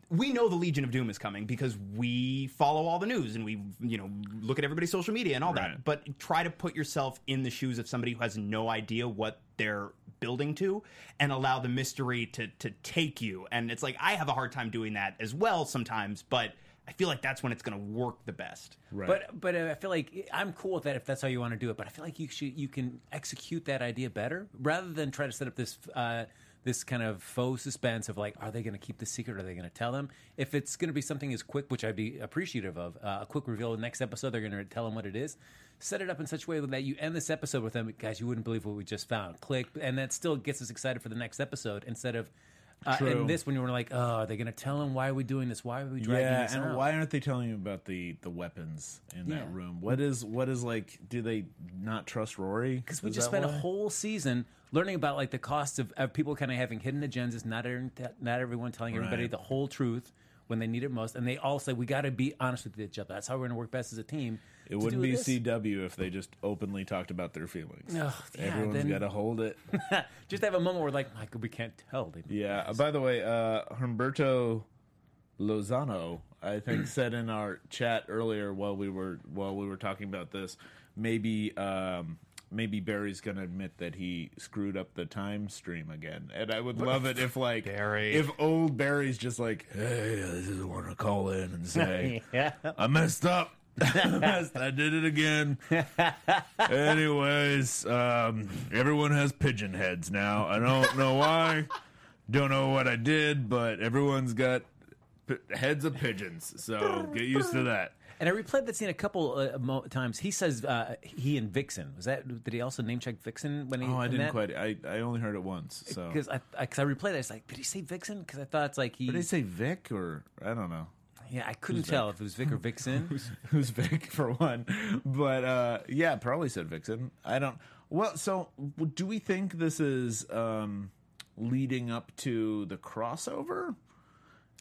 we know the Legion of Doom is coming because we follow all the news and we, you know, look at everybody's social media and all Right. that. But try to put yourself in the shoes of somebody who has no idea what they're building to and allow the mystery to to take you. And it's like I have a hard time doing that as well sometimes, but I feel like that's when it's going to work the best. Right. But but uh, I feel like I'm cool with that if that's how you want to do it. But I feel like you should you can execute that idea better rather than try to set up this uh, this kind of faux suspense of like, are they going to keep the secret? Are they going to tell them? If it's going to be something as quick, which I'd be appreciative of, uh, a quick reveal. The next episode, they're going to tell them what it is. Set it up in such a way that you end this episode with them, guys. You wouldn't believe what we just found. Click, and that still gets us excited for the next episode instead of. Uh, True. and this when you were like, oh, are they going to tell him why are we doing this? Why are we dragging yeah, this and out? why aren't they telling you about the the weapons in Yeah. that room? What is what is like? Do they not trust Rory? because we Is just that spent a why? whole season learning about like the cost of, of people kind of having hidden agendas not every, not everyone telling everybody Right. the whole truth when they need it most and they all say we got to be honest with each other that's how we're going to work best as a team It wouldn't be this- CW if they just openly talked about their feelings. Yeah, Everyone's got to hold it. just have a moment where like Michael we can't tell Yeah. uh, By the way, uh, Humberto Lozano, I think, said in our chat earlier while we were while we were talking about this, maybe um, maybe Barry's going to admit that he screwed up the time stream again, and I would love it if like Barry. if old Barry's just like, hey, I just want to call in and say, yeah I messed up. I did it again. Anyways, um, everyone has pigeon heads now. I don't know why. Don't know what I did, but everyone's got p- heads of pigeons. So get used to that. and I replayed that scene a couple uh, mo- times he says uh, he and Vixen was that did he also name check Vixen when he Oh, I in didn't that? quite. I, I only heard it once. So because I, I, cause I replayed it, I was like, did he say Vixen? Because I thought it's like he, did he say Vic or I don't know. Yeah, I couldn't tell if it was Vic or Vixen. who's Vic for one. But uh, yeah, probably said Vixen. I don't. Well, so do we think this is um, leading up to the crossover?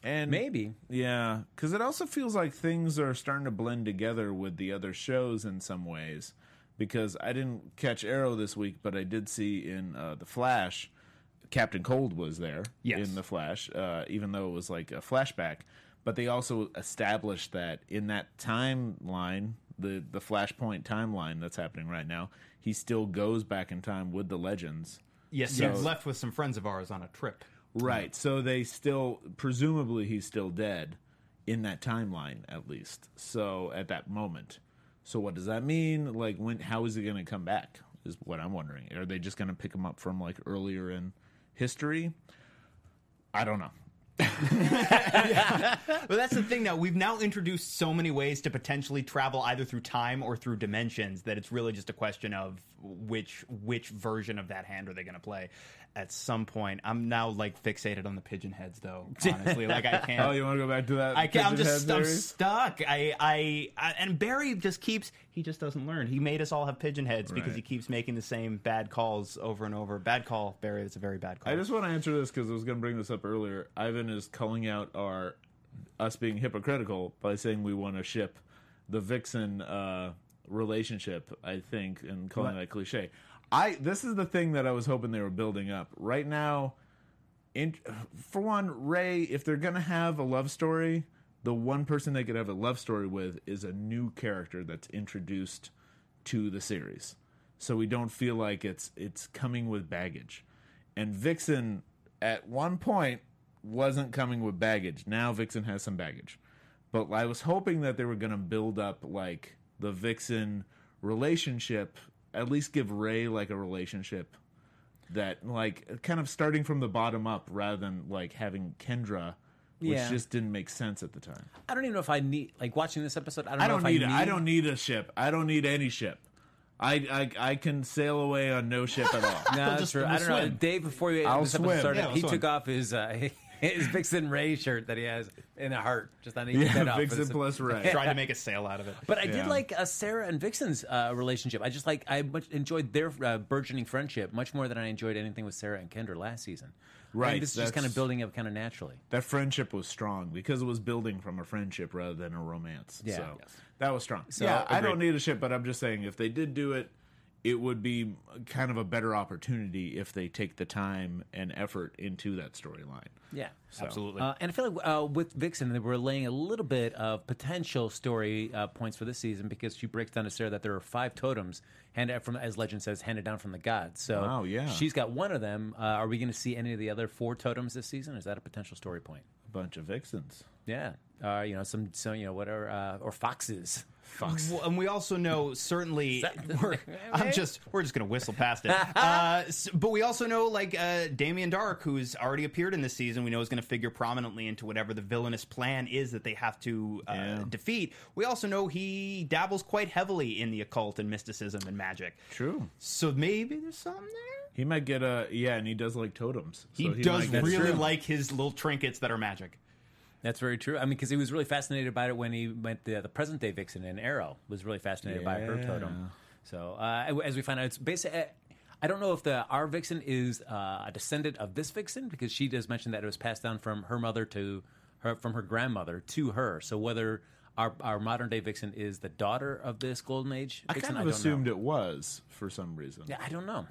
And Maybe. yeah, because it also feels like things are starting to blend together with the other shows in some ways. Because I didn't catch Arrow this week, but I did see in uh, the Flash, Captain Cold was there Yes. in the Flash, uh, even though it was like a flashback. But they also established that in that timeline, the the Flashpoint timeline that's happening right now, he still goes back in time with the Legends. Yes, So- he's left with some friends of ours on a trip. Right. So they still, presumably, he's still dead in that timeline, at least. So at that moment. So what does that mean? Like, when? How is he going to come back? Is what I'm wondering. Are they just going to pick him up from like earlier in history? I don't know. But that's the thing now. We've now introduced so many ways to potentially travel either through time or through dimensions that it's really just a question of which which version of that hand are they going to play at some point. I'm now like fixated on the pigeon heads though, honestly. like I can't Oh, you want to go back to that? I can't, I'm just I'm stuck. I, I I and Barry just keeps he just doesn't learn. He made us all have pigeon heads because he keeps making the same bad calls over and over. Bad call, Barry. That's a very bad call. I just want to answer this because I was going to bring this up earlier. Ivan is calling out our us being hypocritical by saying we want to ship the Vixen uh, relationship. I think and calling that cliche. I this is the thing that I was hoping they were building up right now. In, for one, Ray, if they're gonna have a love story, the one person they could have a love story with is a new character that's introduced to the series, so we don't feel like it's it's coming with baggage. And Vixen, at one point, wasn't coming with baggage. Now Vixen has some baggage, but I was hoping that they were gonna build up like the Vixen relationship at least give Ray like a relationship that like kind of starting from the bottom up rather than like having Kendra, which Yeah. just didn't make sense at the time. I don't even know if I need like watching this episode. I don't, I know don't if need, I need. I don't need a ship. I don't need any ship. I I, I can sail away on no ship at all. No, that's true. I don't know. The day before we, I'll this episode swim. started, Yeah, he swim. took off his uh, his Vixen Ray shirt that he has in a heart. Just on need to get yeah, that off. Vixen But plus Ray. Tried to make a sale out of it. But I did like uh, Sarah and Vixen's uh, relationship. I just like I much enjoyed their uh, burgeoning friendship much more than I enjoyed anything with Sarah and Kendra last season. I Right, think this is just kind of building up kind of naturally. that friendship was strong because it was building from a friendship rather than a romance. Yeah. so Yes. that was strong. So, yeah, I don't need a ship, but I'm just saying if they did do it, it would be kind of a better opportunity if they take the time and effort into that storyline. Yeah, Absolutely. Uh, and I feel like uh, with Vixen, they were laying a little bit of potential story uh, points for this season because she breaks down to Sarah that there are five totems handed from, as legend says, handed down from the gods. So Wow, yeah. she's got one of them. Uh, are we going to see any of the other four totems this season? Is that a potential story point? A bunch of vixens. Yeah, uh, you know some, some, you know whatever, uh, or foxes. Fox. Well, and we also know certainly we're, I'm just we're just gonna whistle past it. Uh, s- but we also know like uh, Damien Dark, who's already appeared in this season, we know is going to figure prominently into whatever the villainous plan is that they have to uh, Yeah. defeat. We also know he dabbles quite heavily in the occult and mysticism and magic. True. So maybe there's something there. He might get a yeah, and he does like totems. He, so does might get- really true. like his little trinkets that are magic. That's very true. I mean, because he was really fascinated by it when he went the, the present day Vixen in Arrow was really fascinated by her totem. So uh, as we find out, it's basically. I don't know if the our Vixen is uh, a descendant of this Vixen because she does mention that it was passed down from her mother to her from her grandmother to her. So whether our our modern day Vixen is the daughter of this Golden Age I kind of don't assumed know. it was for some reason. Yeah, I don't know.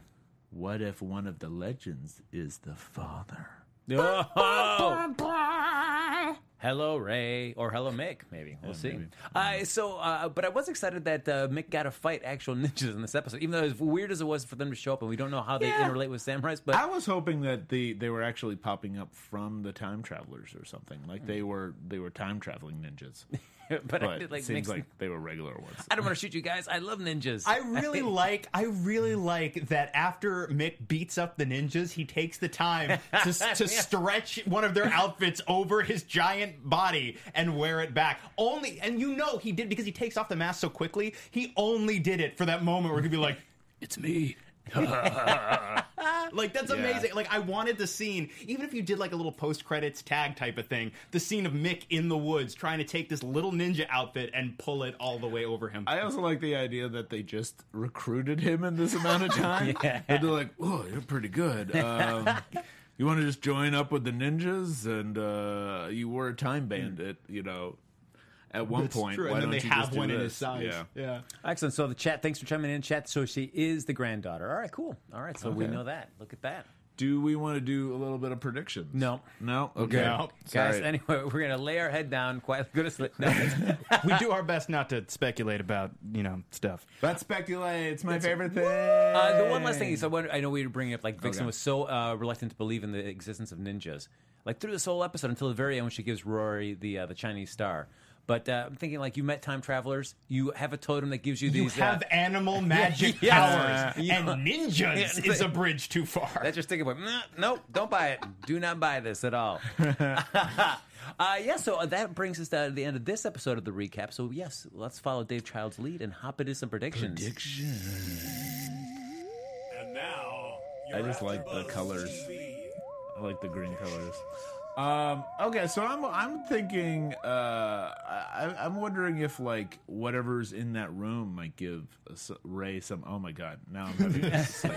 What if one of the legends is the father? Oh! Hello, Ray, or hello, Mick. Maybe we'll see. Uh, so, uh, but I was excited that uh, Mick got to fight actual ninjas in this episode, even though as weird as it was for them to show up, and we don't know how they Yeah. interrelate with samurais. But I was hoping that the they were actually popping up from the time travelers or something. Like they were they were time traveling ninjas. but, I But did like it seems Mick's- like they were regular ones. I don't want to shoot you guys. I love ninjas. I really like I really like that after Mick beats up the ninjas, he takes the time to, to stretch one of their outfits over his giant body and wear it back. Only and you know he did because he takes off the mask so quickly. He only did it for that moment where he'd be like, "It's me." like that's Yeah. amazing. Like I wanted the scene, even if you did like a little post credits tag type of thing, the scene of Mick in the woods trying to take this little ninja outfit and pull it all the way over him. I also like the idea that they just recruited him in this amount of time. Yeah. And they're like, "Oh, you're pretty good. Um, you want to just join up with the ninjas?" And uh, you were a time bandit, you know. At one That's point, true. why and then don't they you have just do one in this? his size. Yeah. yeah. Excellent. So the chat. Thanks for chiming in, chat. So she is the granddaughter. All right, cool. All right, so we Okay. know that. Look at that. Do we want to do a little bit of predictions? No. No. Okay. No. Guys, Sorry. anyway, we're gonna lay our head down, quietly go to sleep. No, we do our best not to speculate about you know stuff. But speculate. It's my favorite thing. Uh, the one last thing is, I, wonder, I know we were bringing up like Vixen Okay. was so uh, reluctant to believe in the existence of ninjas, like through this whole episode until the very end when she gives Rory the uh, the Chinese star. But uh, I'm thinking like you met time travelers, you have a totem that gives you these. You these. have uh, animal magic Yeah. powers, Yeah. and ninjas Yeah. is a bridge too far. that's your sticking point. Nah, nope, don't buy it. Do not buy this at all. uh, yeah, so uh, that brings us to the end of this episode of the recap. So yes, let's follow Dave Child's lead and hop into some predictions. And now, I just like the colors. I like the green colors. Um, okay, so I'm I'm thinking. Uh, I, I'm wondering if like whatever's in that room might give us- Ray some. Oh my god! Now I'm having to sleep.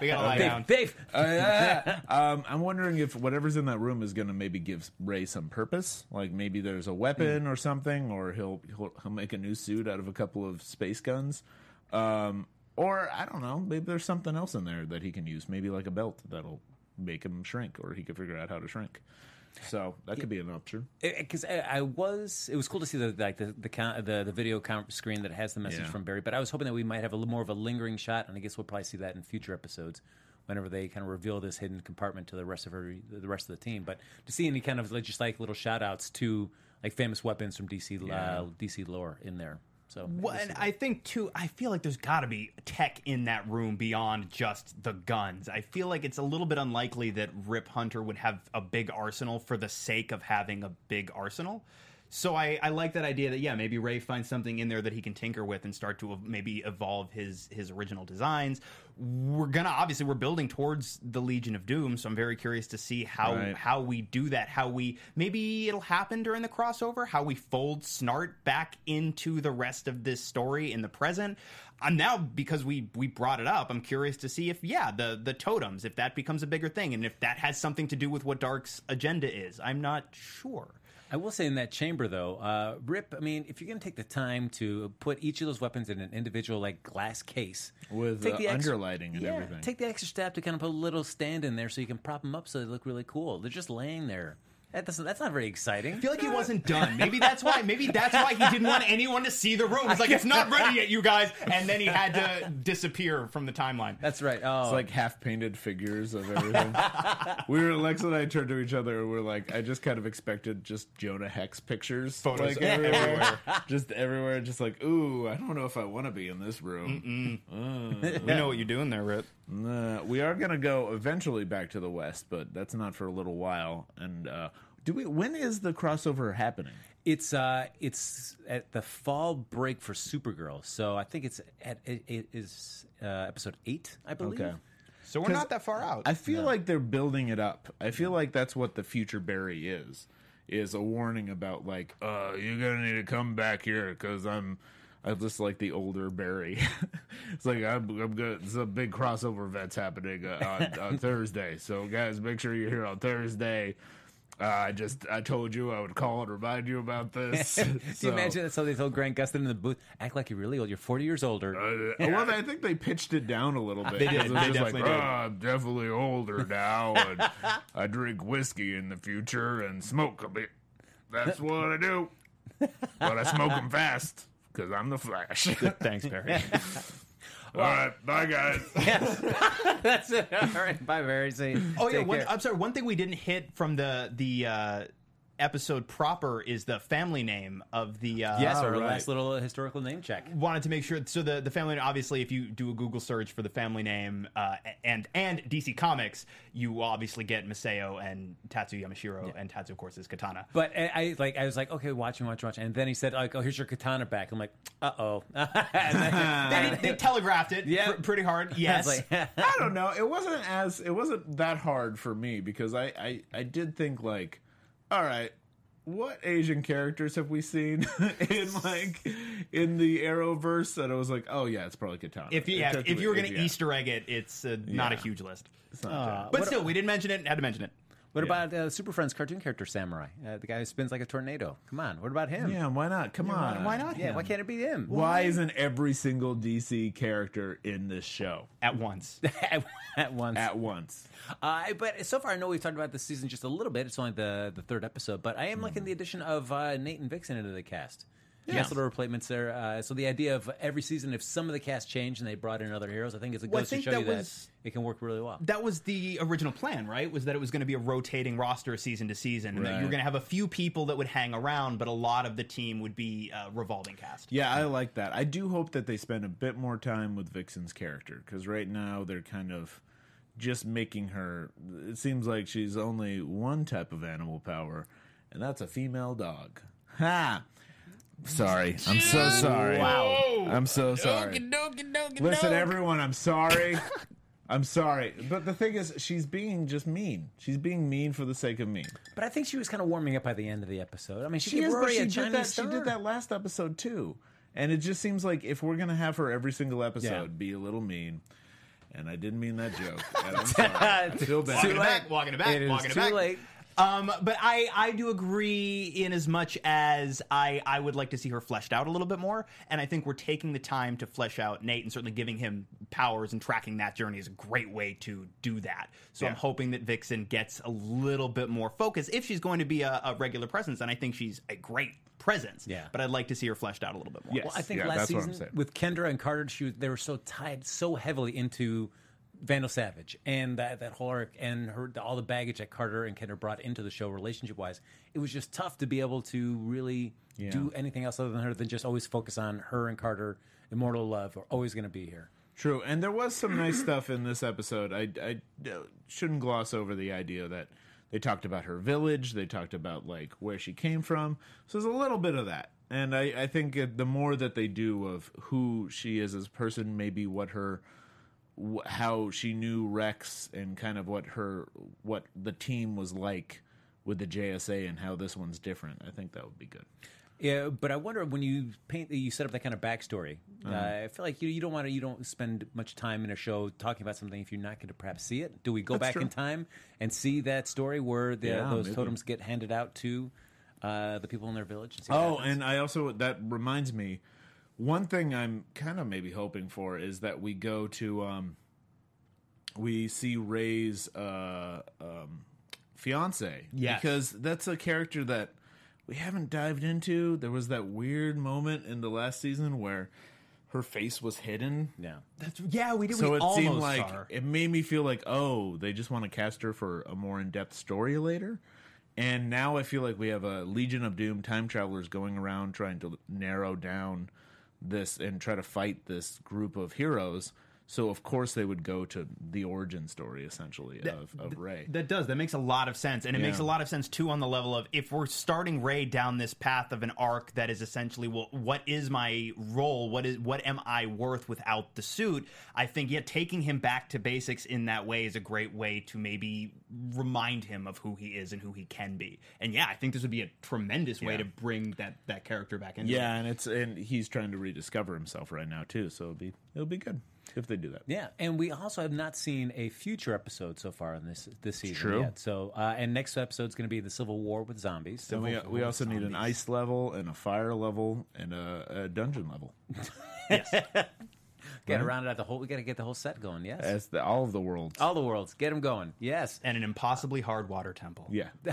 we gotta lie Dave, down. Dave. Uh, yeah. um, I'm wondering if whatever's in that room is going to maybe give Ray some purpose. Like maybe there's a weapon or something, or he'll, he'll he'll make a new suit out of a couple of space guns. Um, or I don't know, maybe there's something else in there that he can use. Maybe like a belt that'll make him shrink, or he could figure out how to shrink. So that could be an option. because I, I was it was cool to see the like the the the, the video screen that has the message Yeah. from Barry, but I was hoping that we might have a little more of a lingering shot, and I guess we'll probably see that in future episodes whenever they kind of reveal this hidden compartment to the rest of her, the rest of the team. But to see any kind of like, just like little shout outs to like famous weapons from DC uh, DC lore in there. So Well, and I think too, I feel like there's got to be tech in that room beyond just the guns. I feel like it's a little bit unlikely that Rip Hunter would have a big arsenal for the sake of having a big arsenal. So I, I like that idea that yeah maybe Ray finds something in there that he can tinker with and start to maybe evolve his his original designs. We're gonna obviously we're building towards the Legion of Doom, so I'm very curious to see how Right. how we do that. How we maybe it'll happen during the crossover. How we fold Snart back into the rest of this story in the present. I'm now because we we brought it up. I'm curious to see if yeah the the totems if that becomes a bigger thing and if that has something to do with what Dark's agenda is. I'm not sure. I will say in that chamber though, uh, Rip. I mean, if you're going to take the time to put each of those weapons in an individual like glass case With, take uh, the extra- underlighting and yeah, everything. take the extra step to kind of put a little stand in there so you can prop them up so they look really cool. They're just laying there. That doesn't. That's not very exciting. I feel like he wasn't done. Maybe that's why. Maybe that's why he didn't want anyone to see the room. He's like, it's not ready yet, you guys. And then he had to disappear from the timeline. That's right. Oh, It's like half painted figures of everything. we were Lex and I turned to each other and we're like, I just kind of expected just Jonah Hex pictures, Photos like everywhere, just everywhere, just like, ooh, I don't know if I want to be in this room. We know what you're doing there, Rip. Nah, we are gonna go eventually back to the west, but that's not for a little while. And uh, do we? When is the crossover happening? It's uh, it's at the fall break for Supergirl. So I think it's at it, it is uh, episode eight, I believe. Okay. So we're not that far out. I feel like they're building it up. I feel like that's what the future Barry is. Is a warning about like, uh, you're gonna need to come back here because I'm, I just like the older Barry. it's like I'm, I'm good. It's a big crossover event's happening uh, on, on Thursday, so guys, make sure you're here on Thursday. Uh, I just I told you I would call and remind you about this. Do So- you imagine that? So they told Grant Gustin in the booth, "Act like you're really old. You're 40 years older." Uh, Well, I think they pitched it down a little bit. They did. It was They just definitely like, did. "Oh, I'm definitely older now, and I drink whiskey in the future and smoke a bit. That's what I do. But I smoke them fast because I'm the Flash. Thanks, Barry. All right, bye guys. Yes, that's it. All right. Bye, Barry. See, Oh yeah, take one, care. I'm sorry. One thing we didn't hit from the the uh, episode proper is the family name of the. Uh, yes, our right. last little historical name check. wanted to make sure. So the the family obviously, if you do a Google search for the family name uh, and and DC Comics, you obviously get Maseo and Tatsu Yamashiro, and Tatsu of course is Katana. But I, I like I was like, okay, watching, watching, watch, and then he said, like, oh, here's your katana back. I'm like, uh oh. They, they telegraphed it Yeah. pr- pretty hard. Yes. like, I don't know. It wasn't as it wasn't that hard for me because I I, I did think like, all right, what Asian characters have we seen in like in the Arrowverse? that I was like, oh yeah, it's probably Katana. if you yeah, if you were gonna yeah, Easter egg it, it's uh, not a huge list. Jack. But still, we didn't mention it. Had to mention it. What about uh, Super Friends cartoon character Samurai, uh, the guy who spins like a tornado? Come on, what about him? yeah, why not? Come on, why not Yeah, him? why can't it be him? Why isn't every single DC character in this show At once. at, at once. at once? Uh, but so far, I know we've talked about this season just a little bit. It's only the the third episode, but I am liking the addition of uh, Nate and Vixen into the cast. Nice little replacements there. Uh, so the idea of every season, if some of the cast changed and they brought in other heroes, I think it's a Well, I goes to show that you was- that it can work really well. that was the original plan, right? Was that it was going to be a rotating roster season to season, and that you were going to have a few people that would hang around, but a lot of the team would be uh, revolving cast. Yeah, I like that. I do hope that they spend a bit more time with Vixen's character because right now they're kind of just making her. It seems like she's only one type of animal power, and that's a female dog. Ha! Sorry, I'm so sorry. Wow, I'm so sorry. Listen, everyone, I'm sorry. I'm sorry, but the thing is, she's being just mean. She's being mean for the sake of mean. But I think she was kind of warming up by the end of the episode. I mean, she, She gave is, but Rory she a did Chinese that. She star. did that last episode too, and it just seems like if we're gonna have her every single episode, Yeah. be a little mean. And I didn't mean that joke. And I'm sorry. I feel bad. Walking it back, walking it back, It is walking it too back. late. Um, but I, I do agree in as much as I, I would like to see her fleshed out a little bit more. And I think we're taking the time to flesh out Nate and certainly giving him powers and tracking that journey is a great way to do that. So I'm hoping that Vixen gets a little bit more focus if she's going to be a, a regular presence. And I think she's a great presence. Yeah. But I'd like to see her fleshed out a little bit more. Yes. Well, I think Yeah, last that's what I'm season with Kendra and Carter, she was, they were so tied so heavily into Vandal Savage and that that whole arc and her all the baggage that Carter and Kendra brought into the show relationship wise, it was just tough to be able to really Yeah. do anything else other than her than just always focus on her and Carter. Immortal love are always going to be here. True, and there was some nice stuff in this episode. I, I uh, shouldn't gloss over the idea that they talked about her village, they talked about like where she came from. So there's a little bit of that, and I, I think the more that they do of who she is as a person, maybe what her, wh- how she knew Rex, and kind of what her, what the team was like with the JSA, and how this one's different. I think that would be good. Yeah, but I wonder when you paint, you set up that kind of backstory. Uh-huh. Uh, I feel like you, you don't want to, you don't spend much time in a show talking about something if you're not going to perhaps see it. Do we go That's back true. in time and see that story where the, Yeah, those maybe. totems get handed out to uh, the people in their village? And see Oh, and I also that reminds me, one thing I'm kind of maybe hoping for is that we go to um, we see Ray's uh, um, fiance. Yes. because that's a character that we haven't dived into. There was that weird moment in the last season where her face was hidden. yeah. That's yeah, we did. So we it almost seemed like saw it made me feel like, oh, they just want to cast her for a more in depth story later. And now I feel like we have a Legion of Doom time travelers going around trying to narrow down this and try to fight this group of heroes. So of course they would go to the origin story essentially of, of Ray. That does. That makes a lot of sense. And it makes a lot of sense, too, on the level of if we're starting Ray down this path of an arc that is essentially, well, what is my role? What is what am I worth without the suit? I think, yeah, taking him back to basics in that way is a great way to maybe remind him of who he is and who he can be. And yeah, I think this would be a tremendous way Yeah. to bring that, that character back into yeah, it. and it's and he's trying to rediscover himself right now too. So it'll be it'll be good if they do that. Yeah, and we also have not seen a future episode so far in this this season true. yet. So, uh, and next episode's going to be the Civil War with zombies. So we, we also need an ice level and a fire level and a, a dungeon level. Yes. Got to round it out the whole. We got to get the whole set going. Yes, As the, all of the worlds. all the worlds, get them going. Yes. And an impossibly hard water temple. Yeah. so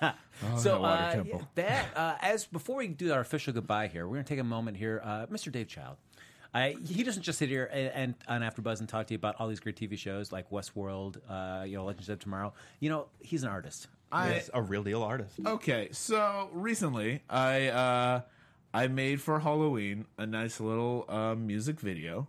that water uh, temple. that uh, as before we do our official goodbye here, we're going to take a moment here, uh, Mr. Dave Child. I, he doesn't just sit here and, and on AfterBuzz and talk to you about all these great TV shows like Westworld, uh, you know, Legends of Tomorrow. You know, he's an artist. I, He's a real deal artist. okay, so recently I uh, I made for Halloween a nice little uh, music video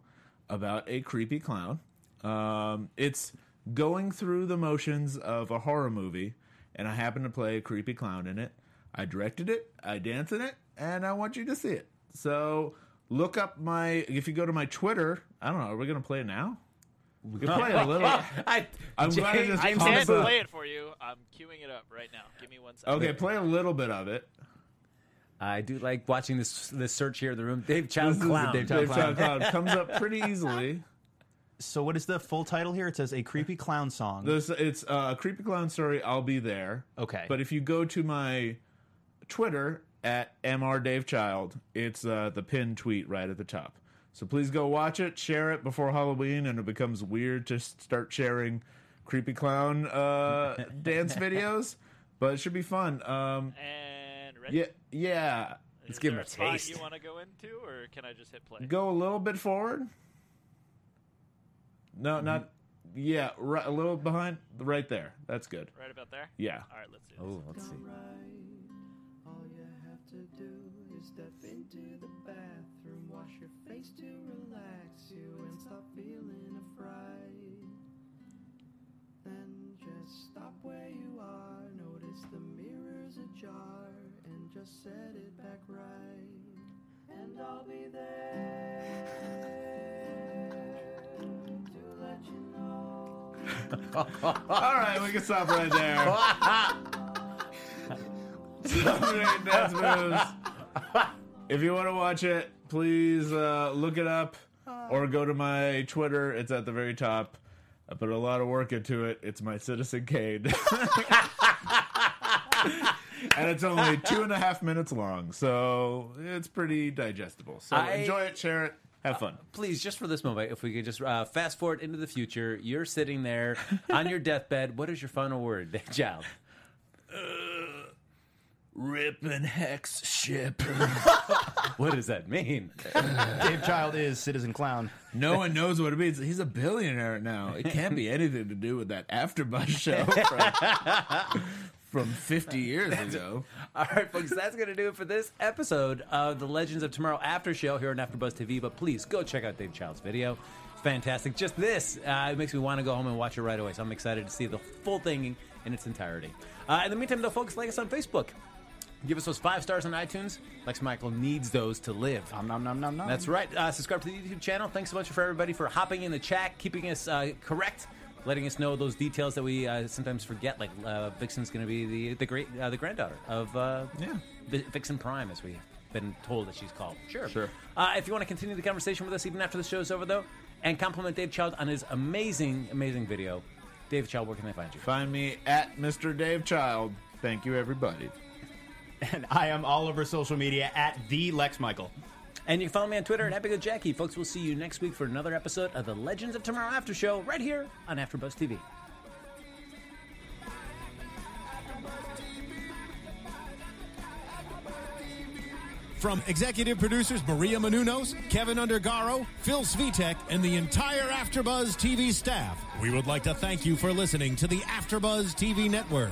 about a creepy clown. Um, it's going through the motions of a horror movie, and I happen to play a creepy clown in it. I directed it, I dance in it, and I want you to see it. So look up my. If you go to my Twitter, I don't know. Are we gonna play it now? We can play it a little. I, I'm glad it just I pops can't up. play it for you. I'm queuing it up right now. Give me one second. Okay, play a little bit of it. I do like watching this this search here in the room. Dave Child This is Clown. Dave Child Child Clown. Clown comes up pretty easily. So, what is the full title here? It says A Creepy Clown Song. This it's uh, a creepy clown story. I'll be there. Okay. But if you go to my Twitter at mr Dave Child, it's uh, the pinned tweet right at the top. So please go watch it, share it before Halloween, and it becomes weird to start sharing creepy clown uh, dance videos. But it should be fun. Um, And ready? yeah, yeah. Is give there him a spot taste. You want to go into, or can I just hit play? Go a little bit forward. No, not. Yeah, right, a little behind, right there. That's good. Right about there. Yeah. All right, let's do this. Oh, let's see. All you have to do is step into the bathroom, wash your face to relax you, and stop feeling afraid. Then just stop where you are, notice the mirror's ajar, and just set it back right. And I'll be there to let you know. All right, we can stop right there. Dance moves. If you want to watch it, please uh, look it up or go to my Twitter. It's at the very top. I put a lot of work into it. It's my Citizen Kane. and it's only two and a half minutes long, so it's pretty digestible. So I- enjoy it, share it, have fun. Please, just for this moment, if we could just uh, fast forward into the future, you're sitting there on your deathbed. What is your final word, Child? Rip and hex ship. what does that mean? Dave Child is Citizen Clown. No one knows what it means. He's a billionaire now. It can't be anything to do with that AfterBuzz show from, from 50 years ago. All right, folks, that's going to do it for this episode of the Legends of Tomorrow After Show here on AfterBuzz TV. But please go check out Dave Child's video. It's fantastic. Just this, uh, it makes me want to go home and watch it right away. So I'm excited to see the full thing in its entirety. Uh, in the meantime, though, folks, like us on Facebook. Give us those five stars on iTunes. Lex Michael needs those to live. Nom nom nom nom nom. That's right. Uh, subscribe to the YouTube channel. Thanks so much for everybody for hopping in the chat, keeping us uh, correct, letting us know those details that we uh, sometimes forget. Like uh, Vixen's going to be the the great uh, the granddaughter of uh, Yeah. Vi- Vixen Prime, as we've been told that she's called. Sure, Sure. Uh, if you want to continue the conversation with us even after the show's over, though, and compliment Dave Child on his amazing, amazing video, Dave Child, where can they find you? Find me at Mr. Dave Child. Thank you, everybody. And I am all over social media at the Lex Michael. And you can follow me on Twitter at Happy Go Jackie. Folks, we'll see you next week for another episode of the Legends of Tomorrow After Show right here on AfterBuzz TV. From executive producers Maria Menounos, Kevin Undergaro, Phil Svitek, and the entire AfterBuzz TV staff, we would like to thank you for listening to the AfterBuzz TV network.